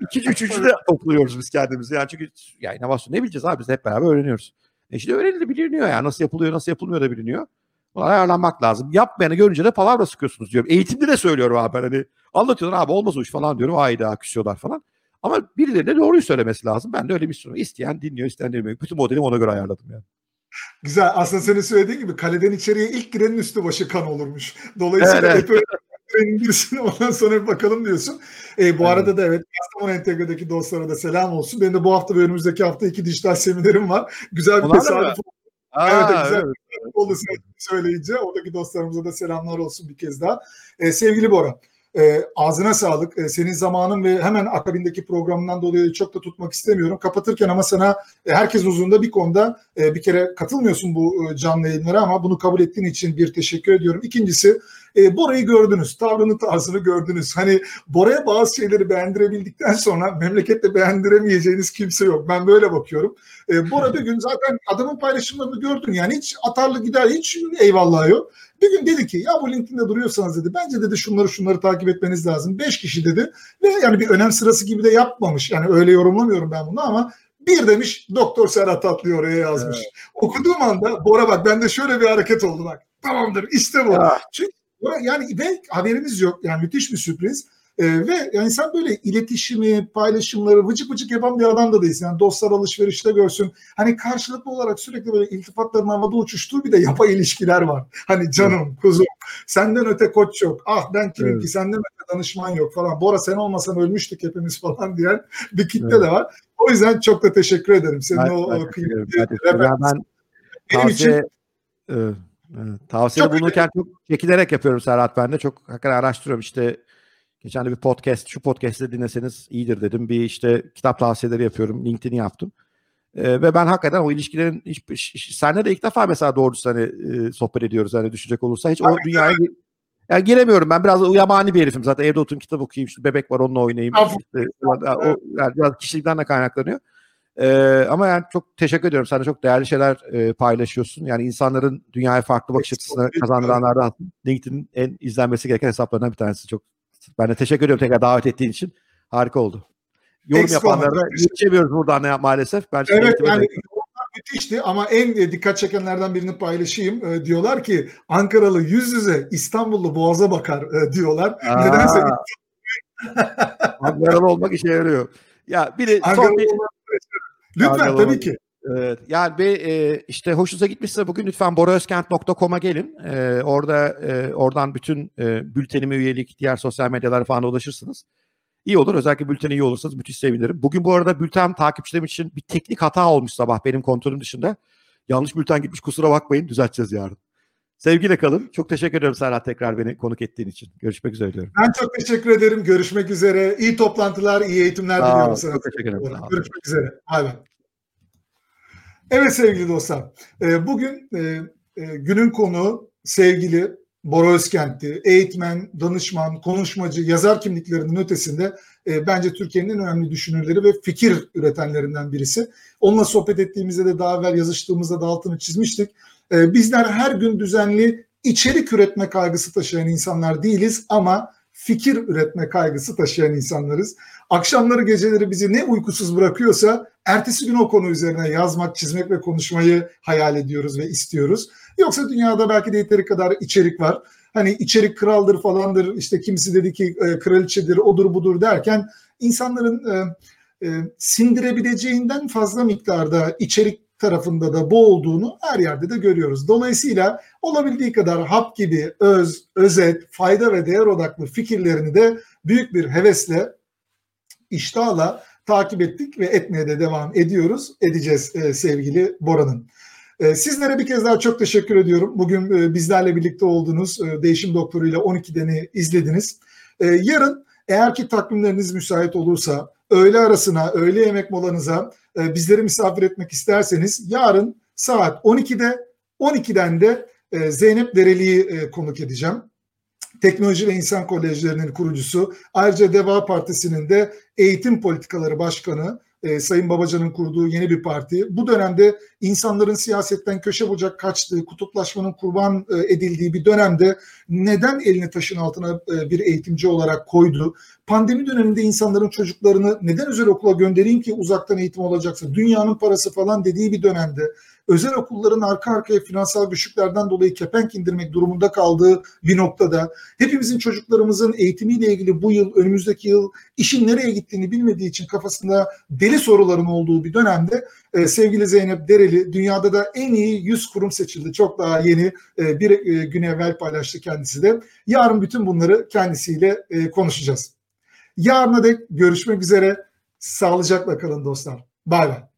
İkinci, üçüncü de topluyoruz biz kendimizi. Yani çünkü ya inovasyon ne bileceğiz abi biz hep beraber öğreniyoruz. E işte öğrenildi biliniyor yani nasıl yapılıyor nasıl yapılmıyor da biliniyor. Buna ayarlanmak lazım. Yapmayanı görünce de palavra sıkıyorsunuz diyorum. Eğitimde de söylüyorum abi hani anlatıyorlar abi olmaz o iş falan diyorum. Hayda küsüyorlar falan. Ama birileri de doğruyu söylemesi lazım. Ben de öyle bir sürü isteyen dinliyor isteyen dinlemiyor. Bütün modelimi ona göre ayarladım yani. Güzel. Aslında senin söylediğin gibi kaleden içeriye ilk girenin üstü başı kan olurmuş. Dolayısıyla evet, evet. Trenin birisini ondan sonra bir bakalım diyorsun. E, bu evet. arada da evet Kastamonu Entegre'deki dostlara da selam olsun. Benim de bu hafta ve önümüzdeki hafta iki dijital seminerim var. Güzel bir tesadüf Aa, evet, güzel evet. oldu söyleyince. Oradaki dostlarımıza da selamlar olsun bir kez daha. E, sevgili Bora, e, ağzına sağlık. E, senin zamanın ve hemen akabindeki programından dolayı çok da tutmak istemiyorum. Kapatırken ama sana e, herkes huzurunda bir konuda e, bir kere katılmıyorsun bu e, canlı yayınlara ama bunu kabul ettiğin için bir teşekkür ediyorum. İkincisi e, Bora'yı gördünüz, tavrını tarzını gördünüz. Hani Bora'ya bazı şeyleri beğendirebildikten sonra memlekette beğendiremeyeceğiniz kimse yok. Ben böyle bakıyorum. E, Bora bir gün zaten adamın paylaşımlarını gördün yani hiç atarlı gider hiç eyvallah yok. Bir gün dedi ki ya bu LinkedIn'de duruyorsanız dedi bence dedi şunları şunları takip etmeniz lazım. Beş kişi dedi ve yani bir önem sırası gibi de yapmamış. Yani öyle yorumlamıyorum ben bunu ama bir demiş Doktor Serhat Atlı oraya yazmış. Evet. Okuduğum anda Bora bak bende şöyle bir hareket oldu bak. Tamamdır işte bu. Ya. Çünkü yani ve haberimiz yok. Yani müthiş bir sürpriz. Ee, ve yani sen böyle iletişimi, paylaşımları vıcık vıcık yapan bir adam da değilsin. Yani dostlar alışverişte görsün. Hani karşılıklı olarak sürekli böyle iltifatların havada uçuştuğu bir de yapay ilişkiler var. Hani canım, kuzum, senden öte koç yok. Ah ben kimim evet. ki senden öte danışman yok falan. Bora sen olmasan ölmüştük hepimiz falan diyen bir kitle evet. de var. O yüzden çok da teşekkür ederim. Senin ben, o, o kıymetli ben, ben tavsiye, için... E, Evet, tavsiye bulunurken çok çekilerek yapıyorum Serhat ben de. Çok hakikaten araştırıyorum işte geçen de bir podcast, şu podcast'ı dinleseniz iyidir dedim. Bir işte kitap tavsiyeleri yapıyorum. LinkedIn'i yaptım. Ee, ve ben hakikaten o ilişkilerin hiç, senle de ilk defa mesela doğrusu hani e, sohbet ediyoruz hani düşünecek olursa hiç o dünyaya yani giremiyorum ben biraz yabani bir herifim zaten evde oturayım kitap okuyayım işte bebek var onunla oynayayım işte, o, yani biraz kişilikten de kaynaklanıyor. Ee, ama yani çok teşekkür ediyorum. Sen de çok değerli şeyler e, paylaşıyorsun. Yani insanların dünyaya farklı bakış açısını kazandıranlardan LinkedIn'in en izlenmesi gereken hesaplarından bir tanesi. Çok ben de teşekkür ediyorum tekrar davet ettiğin için. Harika oldu. Yorum yapanlara da yetişemiyoruz buradan ne maalesef. Ben evet yani müthişti ama en e, dikkat çekenlerden birini paylaşayım. E, diyorlar ki Ankaralı yüz yüze İstanbullu Boğaz'a bakar e, diyorlar. Aa. Nedense Ankaralı olmak işe yarıyor. Ya bir de son bir, Lütfen Karnaval. tabii ki. Evet. Yani bir e, işte hoşunuza gitmişse bugün lütfen boraözkent.com'a gelin. E, orada e, oradan bütün e, bültenime üyelik, diğer sosyal medyalara falan ulaşırsınız. İyi olur. Özellikle bülteni iyi olursanız müthiş sevinirim. Bugün bu arada bülten takipçilerim için bir teknik hata olmuş sabah benim kontrolüm dışında. Yanlış bülten gitmiş kusura bakmayın düzelteceğiz yarın. Sevgiyle kalın. Çok teşekkür ederim Serhat tekrar beni konuk ettiğin için. Görüşmek üzere diyorum. Ben çok teşekkür ederim. Görüşmek üzere. İyi toplantılar, iyi eğitimler Aa, diliyorum sana. Çok teşekkür ederim. Görüşmek üzere. Bay bay. Evet sevgili dostlar. E, bugün e, e, günün konu sevgili Bora Özkent'ti. Eğitmen, danışman, konuşmacı, yazar kimliklerinin ötesinde bence Türkiye'nin en önemli düşünürleri ve fikir üretenlerinden birisi. Onunla sohbet ettiğimizde de daha evvel yazıştığımızda da altını çizmiştik. Bizler her gün düzenli içerik üretme kaygısı taşıyan insanlar değiliz ama fikir üretme kaygısı taşıyan insanlarız. Akşamları geceleri bizi ne uykusuz bırakıyorsa ertesi gün o konu üzerine yazmak, çizmek ve konuşmayı hayal ediyoruz ve istiyoruz. Yoksa dünyada belki de yeteri kadar içerik var. Hani içerik kraldır falandır işte kimisi dedi ki e, kraliçedir odur budur derken insanların e, e, sindirebileceğinden fazla miktarda içerik tarafında da bu olduğunu her yerde de görüyoruz. Dolayısıyla olabildiği kadar hap gibi öz, özet, fayda ve değer odaklı fikirlerini de büyük bir hevesle, iştahla takip ettik ve etmeye de devam ediyoruz. Edeceğiz e, sevgili Bora'nın. E, sizlere bir kez daha çok teşekkür ediyorum. Bugün e, bizlerle birlikte oldunuz. E, Değişim Doktoru ile 12'deni izlediniz. E, yarın eğer ki takvimleriniz müsait olursa öğle arasına, öğle yemek molanıza e, bizleri misafir etmek isterseniz yarın saat 12'de 12'den de e, Zeynep Dereli'yi e, konuk edeceğim. Teknoloji ve İnsan Kolejlerinin kurucusu. Ayrıca Deva Partisi'nin de eğitim politikaları başkanı e, Sayın Babacan'ın kurduğu yeni bir parti. Bu dönemde insanların siyasetten köşe bucak kaçtığı, kutuplaşmanın kurban e, edildiği bir dönemde neden elini taşın altına e, bir eğitimci olarak koydu? Pandemi döneminde insanların çocuklarını neden özel okula göndereyim ki uzaktan eğitim olacaksa, dünyanın parası falan dediği bir dönemde özel okulların arka arkaya finansal güçlüklerden dolayı kepenk indirmek durumunda kaldığı bir noktada hepimizin çocuklarımızın eğitimiyle ilgili bu yıl önümüzdeki yıl işin nereye gittiğini bilmediği için kafasında deli soruların olduğu bir dönemde e, sevgili Zeynep Dereli dünyada da en iyi 100 kurum seçildi. Çok daha yeni e, bir e, gün evvel paylaştı kendisi de. Yarın bütün bunları kendisiyle e, konuşacağız. Yarına dek görüşmek üzere. Sağlıcakla kalın dostlar. Bay bay.